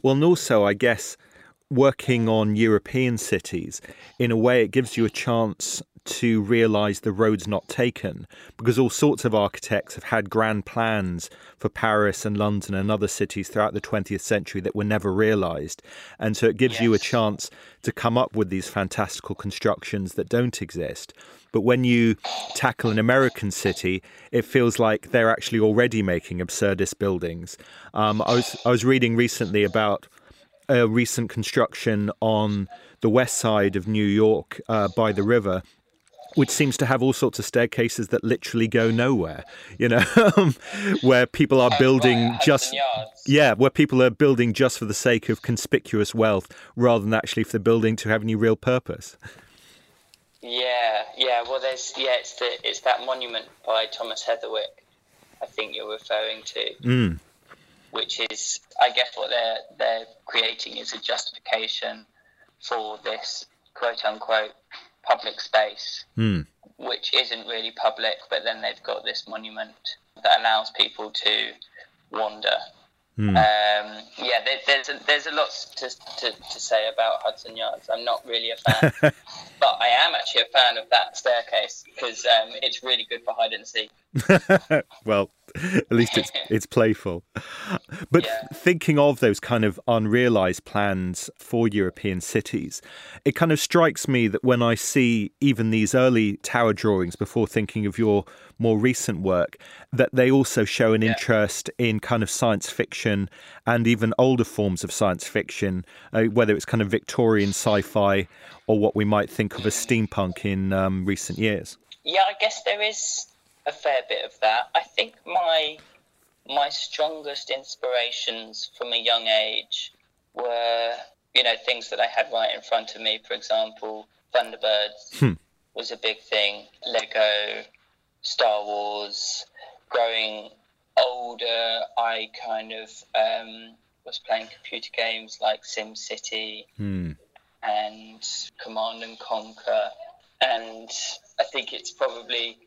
Well, and also, I guess working on European cities, in a way, it gives you a chance to realise the road's not taken because all sorts of architects have had grand plans for Paris and London and other cities throughout the 20th century that were never realised. And so it gives yes. you a chance to come up with these fantastical constructions that don't exist. But when you tackle an American city, it feels like they're actually already making absurdist buildings. Um, I was I was reading recently about a recent construction on the west side of New York uh, by the river which seems to have all sorts of staircases that literally go nowhere, you know, where people are building just yeah, where people are building just for the sake of conspicuous wealth rather than actually for the building to have any real purpose. Yeah, yeah. Well, there's yeah, it's the it's that monument by Thomas Heatherwick. I think you're referring to, mm. which is, I guess, what they're they're creating is a justification for this quote unquote public space, mm. which isn't really public, but then they've got this monument that allows people to wander Mm. Um, yeah, there, there's a, there's a lot to, to, to, say about Hudson Yards. I'm not really a fan, but I am actually a fan of that staircase because um, it's really good for hide and seek. well, at least it's it's playful. But yeah. thinking of those kind of unrealized plans for European cities, it kind of strikes me that when I see even these early tower drawings before thinking of your more recent work, that they also show an yeah. interest in kind of science fiction and even older forms of science fiction, uh, whether it's kind of Victorian sci-fi or what we might think of as steampunk in um, recent years. Yeah, I guess there is a fair bit of that. I think my my strongest inspirations from a young age were, you know, things that I had right in front of me. For example, Thunderbirds hmm. was a big thing. Lego, Star Wars. Growing older, I kind of um, was playing computer games like Sim City hmm. and Command and Conquer. And I think it's probably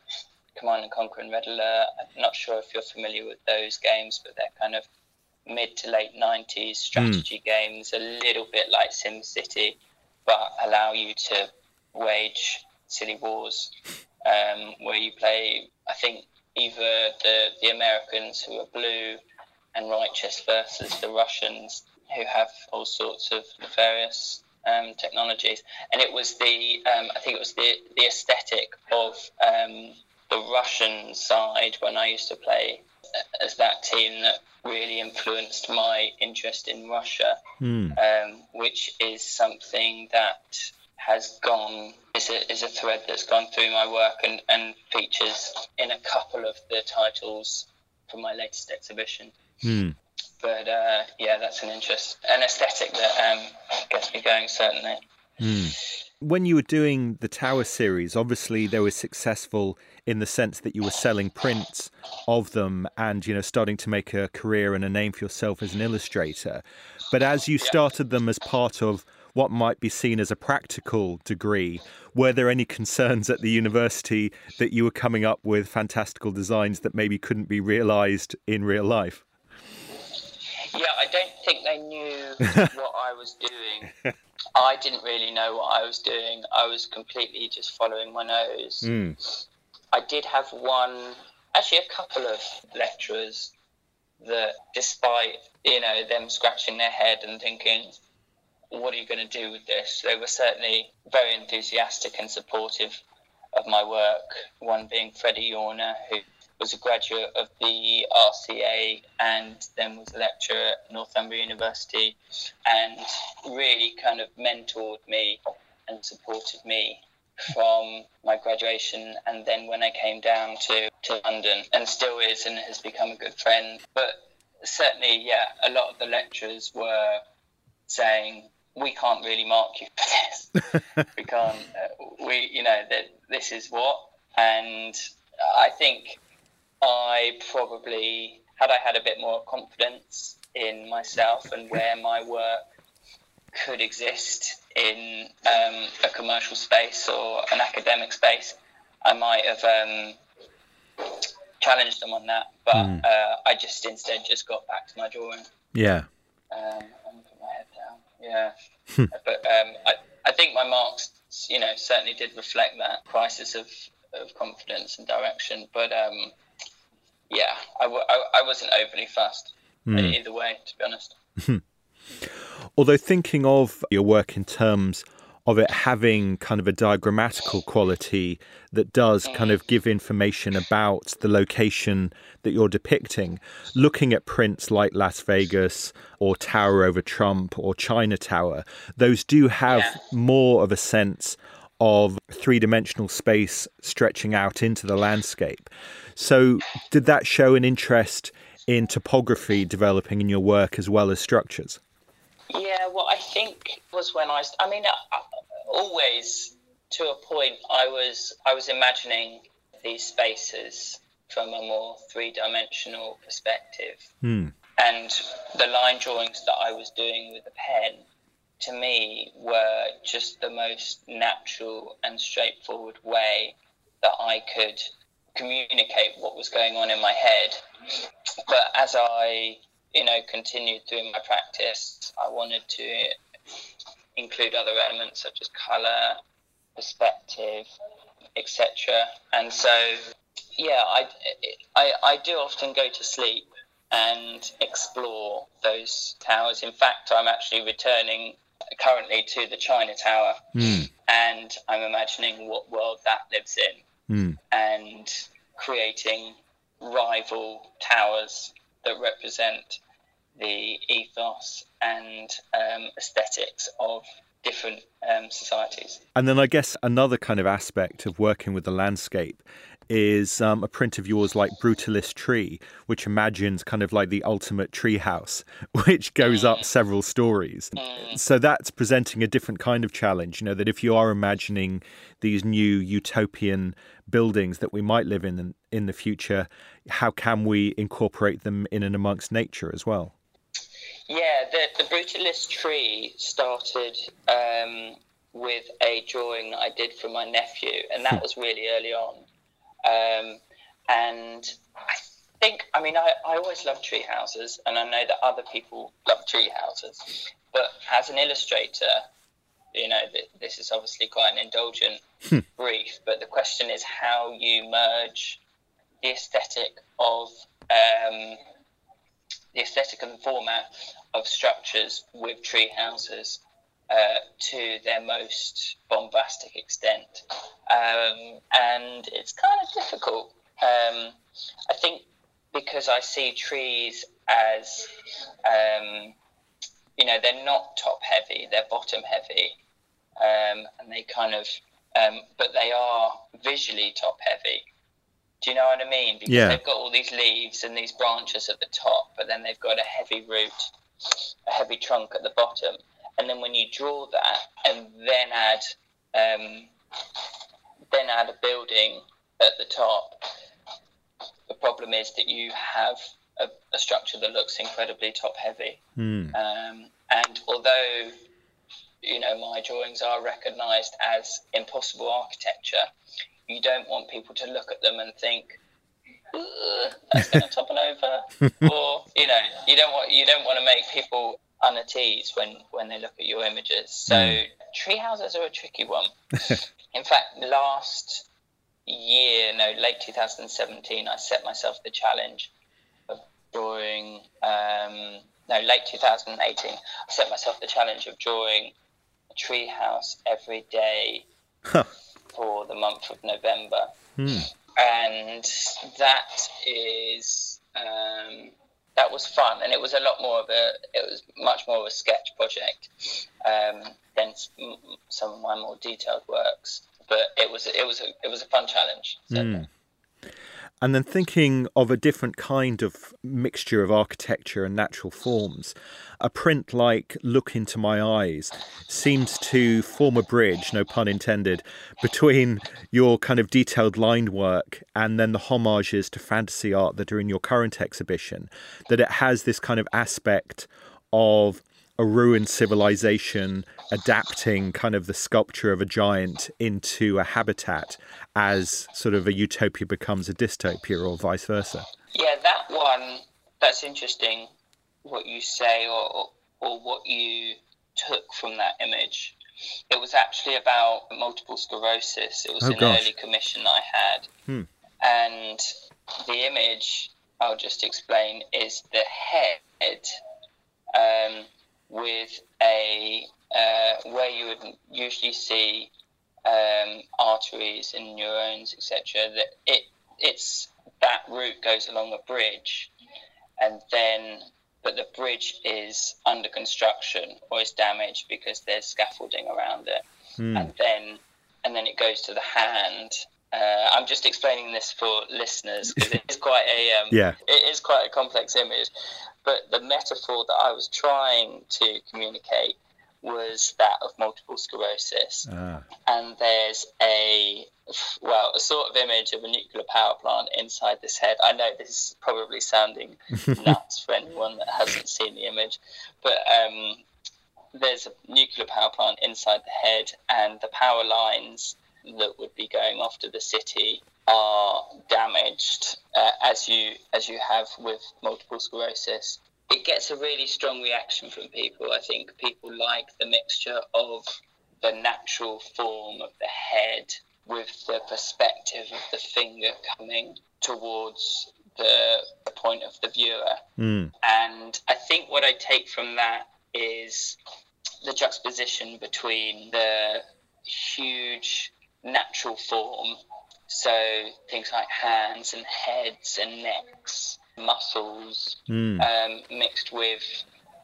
Command and Conquer and Red Alert. I'm not sure if you're familiar with those games, but they're kind of mid to late 90s strategy mm. games, a little bit like SimCity, but allow you to wage silly wars um, where you play, I think, either the, the Americans who are blue and righteous versus the Russians who have all sorts of nefarious um, technologies. And it was the, um, I think it was the, the aesthetic of um, the Russian side when I used to play as that team that really influenced my interest in Russia, mm. um, which is something that has gone is a, is a thread that's gone through my work and, and features in a couple of the titles from my latest exhibition. Mm. But uh, yeah, that's an interest, an aesthetic that um, gets me going certainly. Mm. When you were doing the Tower series, obviously they were successful in the sense that you were selling prints of them and you know starting to make a career and a name for yourself as an illustrator but as you started them as part of what might be seen as a practical degree. Were there any concerns at the university that you were coming up with fantastical designs that maybe couldn't be realized in real life? Yeah i don't think they knew what i was doing. I didn't really know what i was doing. I was completely just following my nose. Mm. I did have one, actually a couple of lecturers that, despite you know them scratching their head and thinking, what are you going to do with this? They were certainly very enthusiastic and supportive of my work. One being Freddie Yorner, who was a graduate of the RCA and then was a lecturer at Northumbria University and really kind of mentored me and supported me from my graduation and then when I came down to, to London and still is and has become a good friend. But certainly, yeah, a lot of the lecturers were saying, we can't really mark you for this. we can't, uh, we, you know, that this is what. And I think I probably, had I had a bit more confidence in myself and where my work could exist in um, a commercial space or an academic space, I might have um, challenged them on that. But mm. uh, I just instead just got back to my drawing. Yeah. Um, and put my head down. Yeah. Hmm. but um, I, I think my marks, you know, certainly did reflect that crisis of, of confidence and direction. But um, yeah, I w- I, I wasn't overly fast mm. either way, to be honest. Although thinking of your work in terms of it having kind of a diagrammatical quality that does kind of give information about the location that you're depicting. Looking at prints like Las Vegas or Tower over Trump or China Tower, those do have more of a sense of three dimensional space stretching out into the landscape. So, did that show an interest in topography developing in your work as well as structures? Yeah, well, I think was when I, I mean, I, always to a point, I was I was imagining these spaces from a more three dimensional perspective, hmm. and the line drawings that I was doing with a pen, to me, were just the most natural and straightforward way that I could communicate what was going on in my head. But as I you know, continued doing my practice, I wanted to include other elements such as color, perspective, etc. And so, yeah, I, I, I do often go to sleep and explore those towers. In fact, I'm actually returning currently to the China Tower, mm. and I'm imagining what world that lives in, mm. and creating rival towers that represent the ethos and um, aesthetics of different um, societies. And then I guess another kind of aspect of working with the landscape is um, a print of yours like Brutalist Tree, which imagines kind of like the ultimate tree house, which goes mm. up several stories. Mm. So that's presenting a different kind of challenge, you know, that if you are imagining these new utopian buildings that we might live in in the future, how can we incorporate them in and amongst nature as well? Yeah, the, the Brutalist Tree started um, with a drawing that I did for my nephew, and that hmm. was really early on. Um, and I think, I mean, I, I always love tree houses, and I know that other people love tree houses. But as an illustrator, you know, this is obviously quite an indulgent hmm. brief, but the question is how you merge the aesthetic of um, the aesthetic and format of structures with tree houses uh, to their most bombastic extent. Um, and it's kind of difficult. Um, I think because I see trees as, um, you know, they're not top heavy, they're bottom heavy. Um, and they kind of, um, but they are visually top heavy. Do you know what I mean? Because yeah. they've got all these leaves and these branches at the top, but then they've got a heavy root, a heavy trunk at the bottom. And then when you draw that and then add um, then add a building at the top, the problem is that you have a, a structure that looks incredibly top heavy. Mm. Um, and although you know my drawings are recognised as impossible architecture, you don't want people to look at them and think that's going to topple over, or you know, you don't want you don't want to make people uneasy at ease when when they look at your images. So mm. tree houses are a tricky one. In fact, last year, no, late 2017, I set myself the challenge of drawing um, no, late 2018, I set myself the challenge of drawing a tree house every day Huh. For the month of November. Hmm. And that is um, that was fun, and it was a lot more of a it was much more of a sketch project um, than some of my more detailed works. But it was it was a, it was a fun challenge. Mm. And then thinking of a different kind of mixture of architecture and natural forms, a print like Look Into My Eyes seems to form a bridge, no pun intended, between your kind of detailed lined work and then the homages to fantasy art that are in your current exhibition. That it has this kind of aspect of a ruined civilization adapting kind of the sculpture of a giant into a habitat as sort of a utopia becomes a dystopia or vice versa. Yeah, that one that's interesting. What you say, or or what you took from that image. It was actually about multiple sclerosis. It was Oh, an gosh. early commission I had. Hmm. And the image, I'll just explain, is the head um, with a uh, where you would usually see um, arteries and neurons, etc. That it it's that route goes along a bridge, and then but the bridge is under construction or is damaged because there's scaffolding around it Hmm. and then and then it goes to the hand. Uh, I'm just explaining this for listeners because it is quite a um, Yeah. it is quite a complex image. But the metaphor that I was trying to communicate was that of multiple sclerosis, Ah. and there's a well a sort of image of a nuclear power plant inside this head. I know this is probably sounding nuts for anyone that hasn't seen the image, but um, there's a nuclear power plant inside the head, and the power lines that would be going off to the city are damaged, uh, as you as you have with multiple sclerosis. It gets a really strong reaction from people. I think people like the mixture of the natural form of the head with the perspective of the finger coming towards the, the point of the viewer. Mm. And I think what I take from that is the juxtaposition between the huge natural form, so things like hands and heads and necks, muscles, Mm. um, mixed with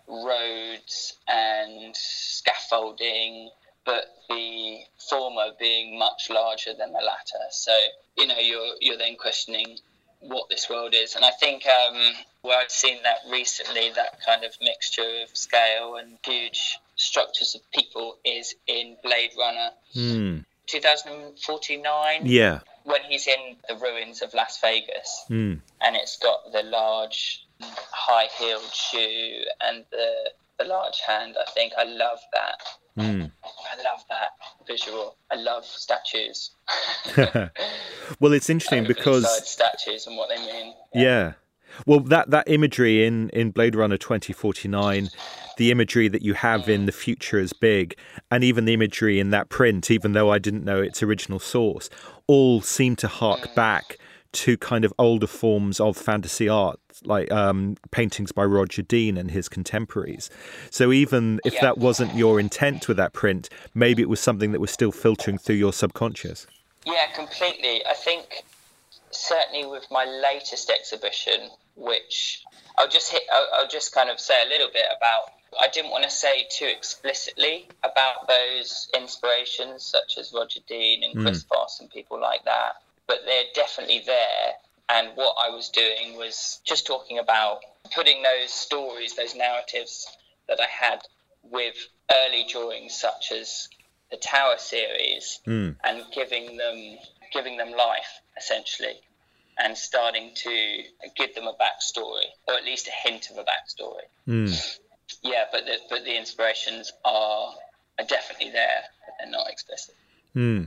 roads and scaffolding, but the former being much larger than the latter. So you know you're you're then questioning what this world is, and I think um, where I've seen that recently, that kind of mixture of scale and huge structures of people is in Blade Runner Mm. 2049 Yeah. When he's in the ruins of Las Vegas Mm. and it's got the large high heeled shoe and the the large hand. I think I love that. Mm. I love that visual. I love statues. well, it's interesting because statues and what they mean. Yeah. Well, that, that imagery in, in Blade Runner 2049, the imagery that you have in The Future is Big, and even the imagery in that print, even though I didn't know its original source, all seem to hark back to kind of older forms of fantasy art, like um, paintings by Roger Dean and his contemporaries. So even if Yeah. that wasn't your intent with that print, maybe it was something that was still filtering through your subconscious. Yeah, completely. I think certainly with my latest exhibition, which I'll just hit, I'll, I'll just kind of say a little bit about. I didn't want to say too explicitly about those inspirations, such as Roger Dean and Chris Foss and people like that, but they're definitely there. And what I was doing was just talking about putting those stories, those narratives that I had with early drawings, such as the Tower series, Mm. and giving them giving them life essentially and starting to give them a backstory or at least a hint of a backstory Mm. Yeah but the, but the inspirations are are definitely there but they're not explicit Hmm.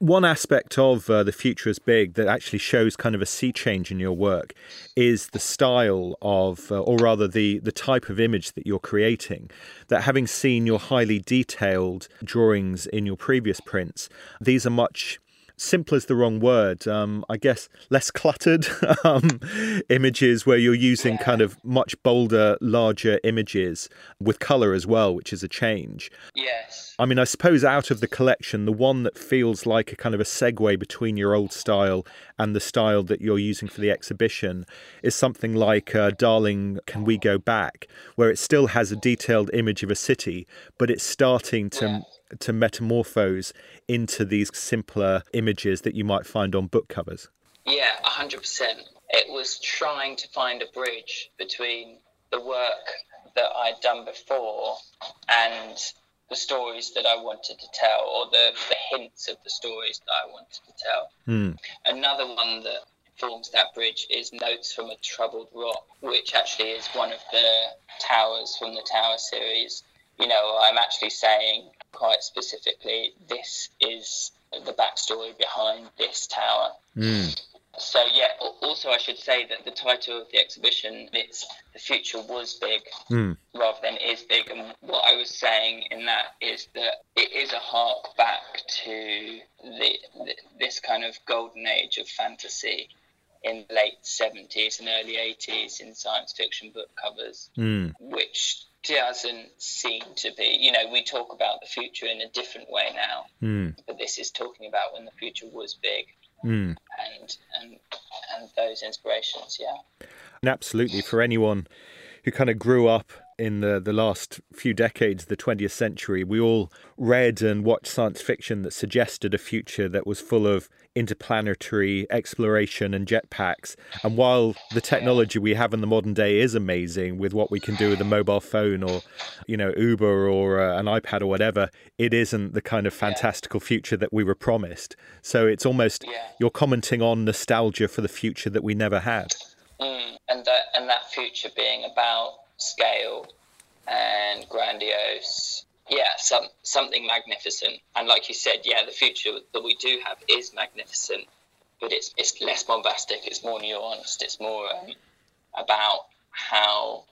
One aspect of uh, The Future is Big that actually shows kind of a sea change in your work is the style of, uh, or rather the, the type of image that you're creating. That having seen your highly detailed drawings in your previous prints, these are much simple is the wrong word. Um, I guess less cluttered um, images where you're using yeah. kind of much bolder, larger images with color as well, which is a change. Yes. I mean, I suppose out of the collection, the one that feels like a kind of a segue between your old style and the style that you're using for the exhibition is something like uh, Darling, Can We Go Back, where it still has a detailed image of a city, but it's starting to. Yeah to metamorphose into these simpler images that you might find on book covers. Yeah, 100%. It was trying to find a bridge between the work that I'd done before and the stories that I wanted to tell, or the, the hints of the stories that I wanted to tell. Mm. Another one that forms that bridge is Notes from a Troubled Rock, which actually is one of the towers from the Tower series. You know, I'm actually saying quite specifically, this is the backstory behind this tower. Mm. So yeah. Also, I should say that the title of the exhibition it's the future was big mm. rather than is big. And what I was saying in that is that it is a hark back to the, the this kind of golden age of fantasy in the late 70s and early 80s in science fiction book covers, mm. which doesn't seem to be. You know, we talk about the future in a different way now, mm. but this is talking about when the future was big, mm. and and and those inspirations. Yeah, and absolutely for anyone who kind of grew up in the, the last few decades of the 20th century, we all read and watched science fiction that suggested a future that was full of interplanetary exploration and jetpacks. And while the technology we have in the modern day is amazing with what we can do with a mobile phone or, you know, Uber or uh, an iPad or whatever, it isn't the kind of fantastical future that we were promised. So it's almost you're commenting on nostalgia for the future that we never had. Mm, and that and that future being about scale and grandiose. Yeah, some something magnificent. And like you said, yeah, the future that we do have is magnificent, but it's it's less bombastic. It's more nuanced. It's more um, about how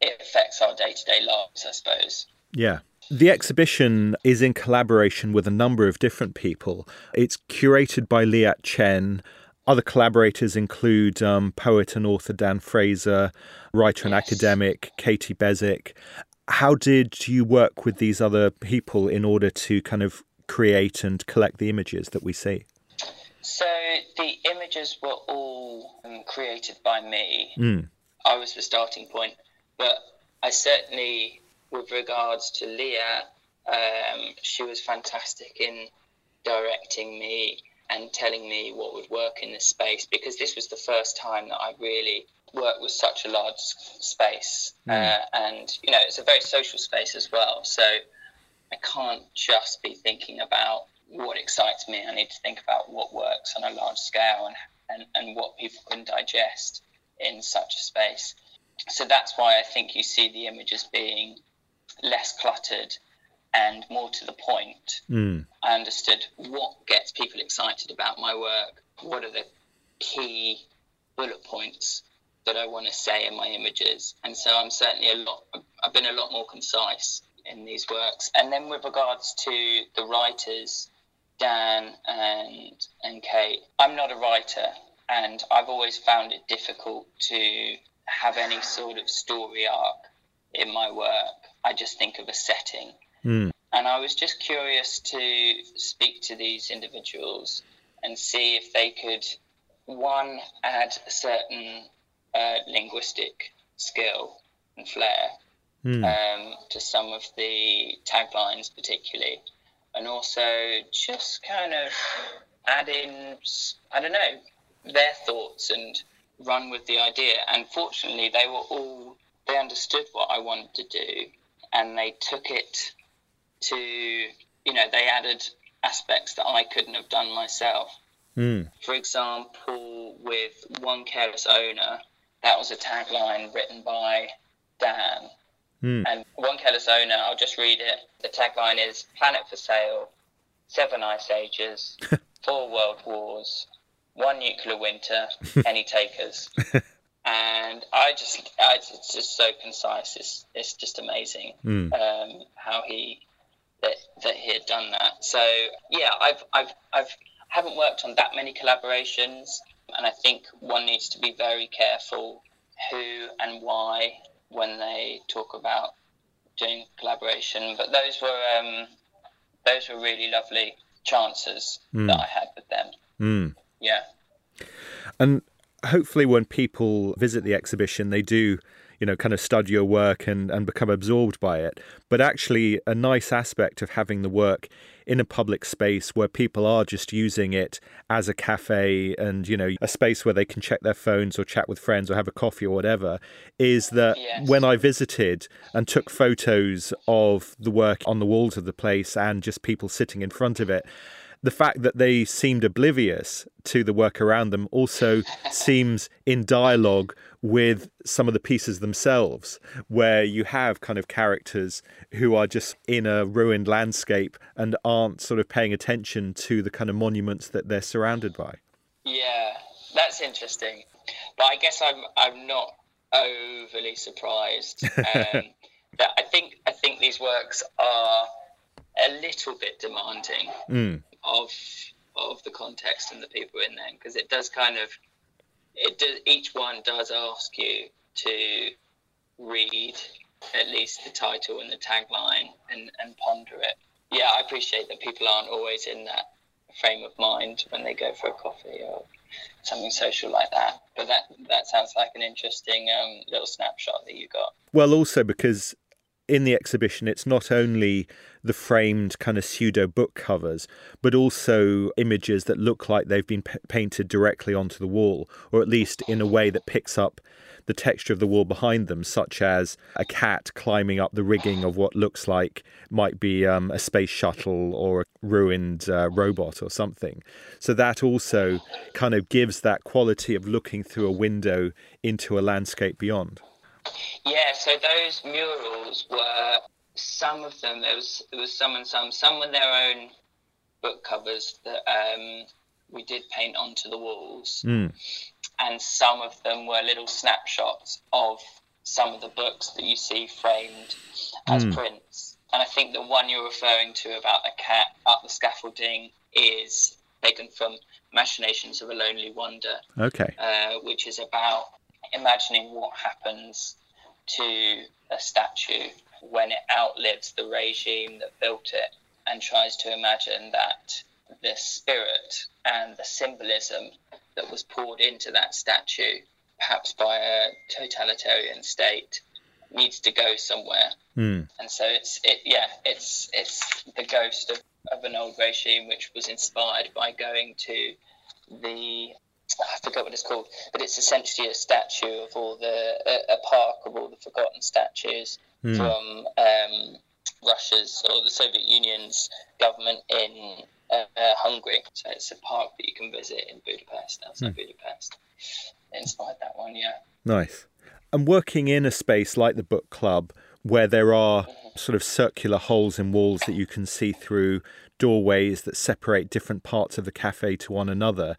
it affects our day to day lives, I suppose. Yeah. The exhibition is in collaboration with a number of different people. It's curated by Liat Chen, other collaborators include um, poet and author Dan Fraser, writer and yes. academic Katie Beswick. How did you work with these other people in order to kind of create and collect the images that we see? So the images were all um, created by me. Mm. I was the starting point, but I certainly, with regards to Leah, um, she was fantastic in directing me and telling me what would work in this space because this was the first time that I really worked with such a large space. Mm. Uh, and, you know, it's a very social space as well. So I can't just be thinking about what excites me. I need to think about what works on a large scale and, and, and what people can digest in such a space. So that's why I think you see the images being less cluttered and more to the point. Mm. I understood what gets people excited about my work. What are the key bullet points that I want to say in my images? And so I'm certainly a lot. I've been a lot more concise in these works. And then with regards to the writers, Dan and and Kate, I'm not a writer, and I've always found it difficult to have any sort of story arc in my work. I just think of a setting Mm. And I was just curious to speak to these individuals and see if they could, one, add a certain uh, linguistic skill and flair mm. um, to some of the taglines, particularly, and also just kind of add in, I don't know, their thoughts and run with the idea. And fortunately, they were all, they understood what I wanted to do and they took it to, you know, they added aspects that I couldn't have done myself. Mm. For example, with One Careless Owner, that was a tagline written by Dan. Mm. And One Careless Owner, I'll just read it. The tagline is Planet for Sale, Seven Ice Ages, Four World Wars, One Nuclear Winter, Any Takers. and I just, I, it's just so concise. It's, it's just amazing mm. um, how he that that he had done that. So yeah, I've I've I've haven't worked on that many collaborations, and I think one needs to be very careful who and why when they talk about doing collaboration. But those were um, those were really lovely chances Mm. that I had with them. Mm. Yeah. And hopefully, when people visit the exhibition, they do, you know, kind of study your work and, and become absorbed by it. But actually, a nice aspect of having the work in a public space where people are just using it as a cafe and, you know, a space where they can check their phones or chat with friends or have a coffee or whatever is that Yes. when I visited and took photos of the work on the walls of the place and just people sitting in front of it, the fact that they seemed oblivious to the work around them also seems in dialogue with some of the pieces themselves, where you have kind of characters who are just in a ruined landscape and aren't sort of paying attention to the kind of monuments that they're surrounded by. Yeah, that's interesting. But I guess I'm I'm not overly surprised. Um, that I think I think these works are a little bit demanding Mm. of of the context and the people in there because it does kind of does each one does ask you to read at least the title and the tagline and, and ponder it. Yeah, I appreciate that people aren't always in that frame of mind when they go for a coffee or something social like that. But that that sounds like an interesting um, little snapshot that you got. Well, also because in the exhibition, it's not only the framed kind of pseudo book covers, but also images that look like they've been p- painted directly onto the wall, or at least in a way that picks up the texture of the wall behind them, such as a cat climbing up the rigging of what looks like might be um, a space shuttle or a ruined uh, robot or something. So that also kind of gives that quality of looking through a window into a landscape beyond. Yeah, so those murals were some of them. There was there was some and some. Some were their own book covers that um, we did paint onto the walls, Mm. and some of them were little snapshots of some of the books that you see framed as Mm. prints. And I think the one you're referring to about the cat up the scaffolding is taken from Machinations of a Lonely Wonder Okay. uh, which is about imagining what happens to a statue when it outlives the regime that built it and tries to imagine that the spirit and the symbolism that was poured into that statue, perhaps by a totalitarian state, needs to go somewhere. Mm. And so it's it yeah, it's it's the ghost of, of an old regime which was inspired by going to the I forgot what it's called, but it's essentially a statue of all the a, a park of all the forgotten statues Hmm. from um, Russia's or the Soviet Union's government in uh, Hungary. So it's a park that you can visit in Budapest, outside Hmm. Budapest. Inspired that one, yeah. Nice. And working in a space like the book club, where there are sort of circular holes in walls that you can see through, doorways that separate different parts of the cafe to one another,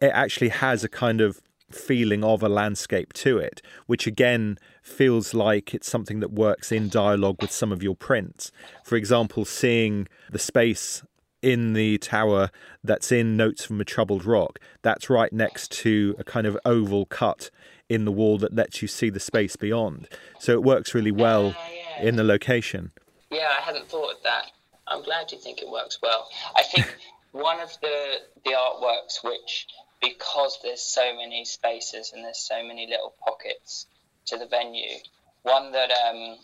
it actually has a kind of feeling of a landscape to it, which again feels like it's something that works in dialogue with some of your prints. For example, seeing the space in the tower that's in Notes from a Troubled Rock, that's right next to a kind of oval cut in the wall that lets you see the space beyond. So it works really well in the location. Yeah, I hadn't thought of that. I'm glad you think it works well. I think one of the the artworks which because there's so many spaces and there's so many little pockets to the venue, one that um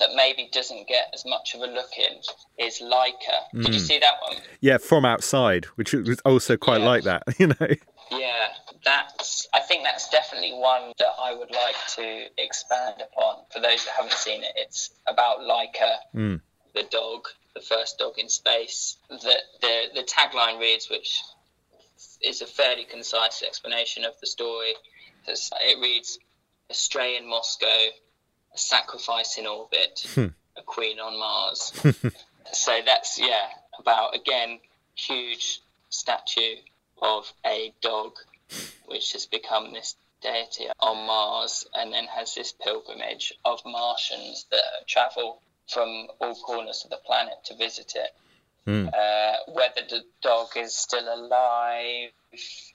that maybe doesn't get as much of a look in is Laika. Did you Mm. see that one? Yeah, from outside, which was also quite like that, you know. Yeah, that's. I think that's definitely one that I would like to expand upon. For those that haven't seen it, it's about Laika, Mm. the dog, the first dog in space. The the the tagline reads, which is a fairly concise explanation of the story. It's- It reads: "A stray in Moscow, a sacrifice in orbit, Hmm. a queen on Mars." so that's yeah about again huge statue of a dog which has become this deity on Mars and then has this pilgrimage of Martians that travel from all corners of the planet to visit it. Hmm. Uh, whether the dog is still alive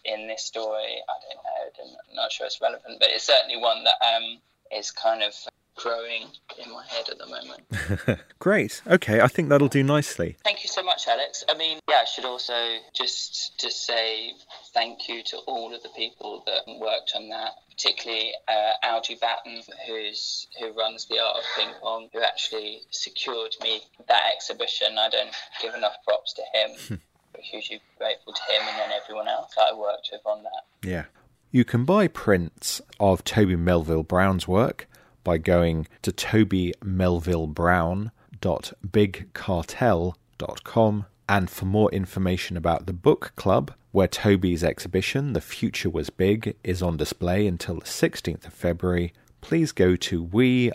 in this story, I don't know. I'm not sure it's relevant, but it's certainly one that um, is kind of growing in my head at the moment. Great. Okay, I think that'll do nicely. Thank you so much, Alex. I mean, yeah, I should also just to say thank you to all of the people that worked on that, particularly uh, Algie Batten, who's who runs the Art of Ping Pong, who actually secured me that exhibition. I don't give enough props to him. hugely grateful to him and then everyone else that I worked with on that. Yeah. You can buy prints of Toby Melville Brown's work by going to tobymelvillebrown.bigcartel.com. And for more information about the book club, where Toby's exhibition, The Future Was Big, is on display until the 16th of February, please go to wearetbc.com.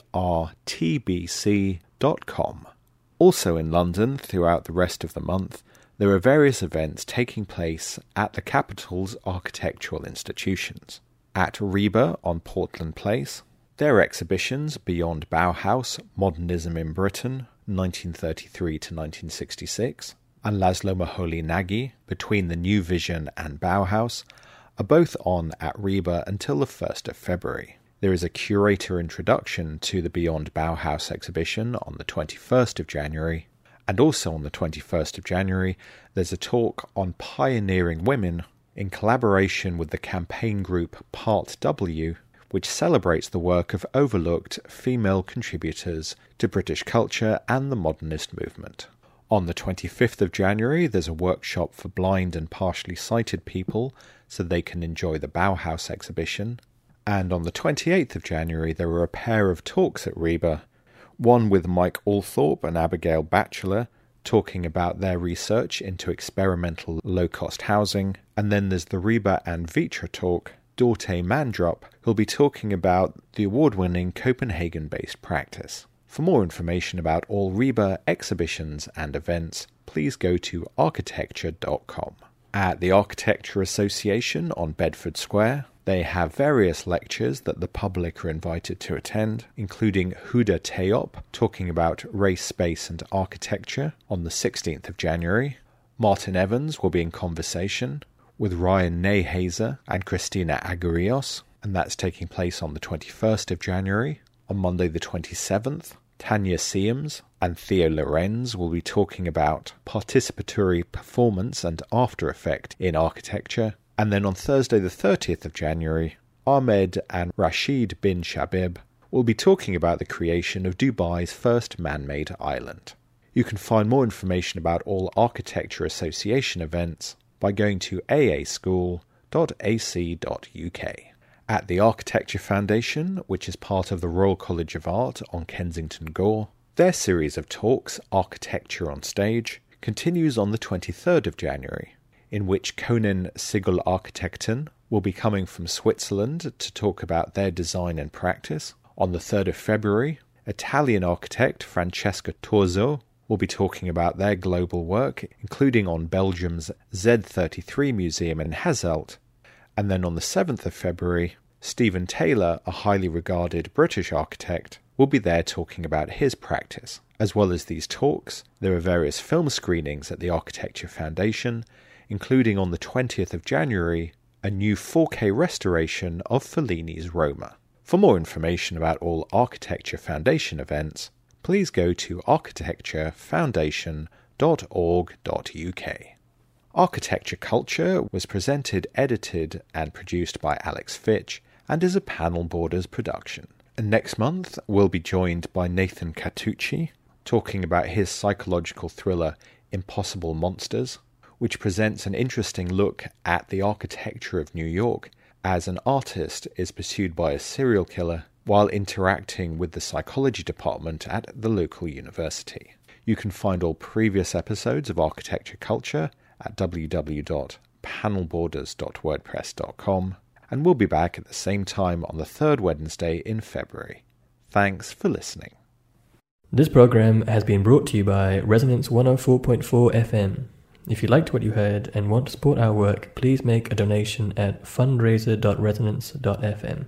Also in London, throughout the rest of the month, there are various events taking place at the capital's architectural institutions. At RIBA on Portland Place, there are exhibitions Beyond Bauhaus, Modernism in Britain, 1933 to 1966, and Laszlo Moholy Nagy, Between the New Vision and Bauhaus, are both on at RIBA until the 1st of February. There is a curator introduction to the Beyond Bauhaus exhibition on the 21st of January, and also on the 21st of January, there's a talk on pioneering women in collaboration with the campaign group Part W, which celebrates the work of overlooked female contributors to British culture and the modernist movement. On the 25th of January, there's a workshop for blind and partially sighted people so they can enjoy the Bauhaus exhibition. And on the 28th of January, there are a pair of talks at RIBA one with Mike Althorpe and Abigail Batchelor talking about their research into experimental low cost housing. And then there's the RIBA and Vitra talk, Dorte Mandrup, who'll be talking about the award winning Copenhagen based practice. For more information about all RIBA exhibitions and events, please go to architecture.com. At the Architecture Association on Bedford Square, they have various lectures that the public are invited to attend, including Huda Tayob talking about race, space, and architecture on the 16th of January. Martin Evans will be in conversation with Ryan Neiheiser and Christina Argyros, and that's taking place on the 21st of January. On Monday, the 27th, Tanya Siems and Theo Lorenz will be talking about participatory performance and after effect in architecture. And then on Thursday, the 30th of January, Ahmed and Rashid bin Shabib will be talking about the creation of Dubai's first man made island. You can find more information about all Architecture Association events by going to aaschool.ac.uk. At the Architecture Foundation, which is part of the Royal College of Art on Kensington Gore, their series of talks, Architecture on Stage, continues on the 23rd of January in which Conen Sigl Architekten will be coming from Switzerland to talk about their design and practice. On the 3rd of February, Italian architect Francesca Torzo will be talking about their global work, including on Belgium's Z33 Museum in Hasselt. And then on the 7th of February, Stephen Taylor, a highly regarded British architect, will be there talking about his practice. As well as these talks, there are various film screenings at the Architecture Foundation, including on the 20th of January a new 4K restoration of Fellini's Roma. For more information about all Architecture Foundation events, please go to architecturefoundation.org.uk. Architecture Culture was presented, edited, and produced by Alex Fitch and is a Panel Borders production. And next month, we'll be joined by Nathan Catucci talking about his psychological thriller Impossible Monsters which presents an interesting look at the architecture of New York as an artist is pursued by a serial killer while interacting with the psychology department at the local university. You can find all previous episodes of Architecture Culture at www.panelborders.wordpress.com, and we'll be back at the same time on the third Wednesday in February. Thanks for listening. This program has been brought to you by Resonance 104.4 FM. If you liked what you heard and want to support our work, please make a donation at fundraiser.resonance.fm.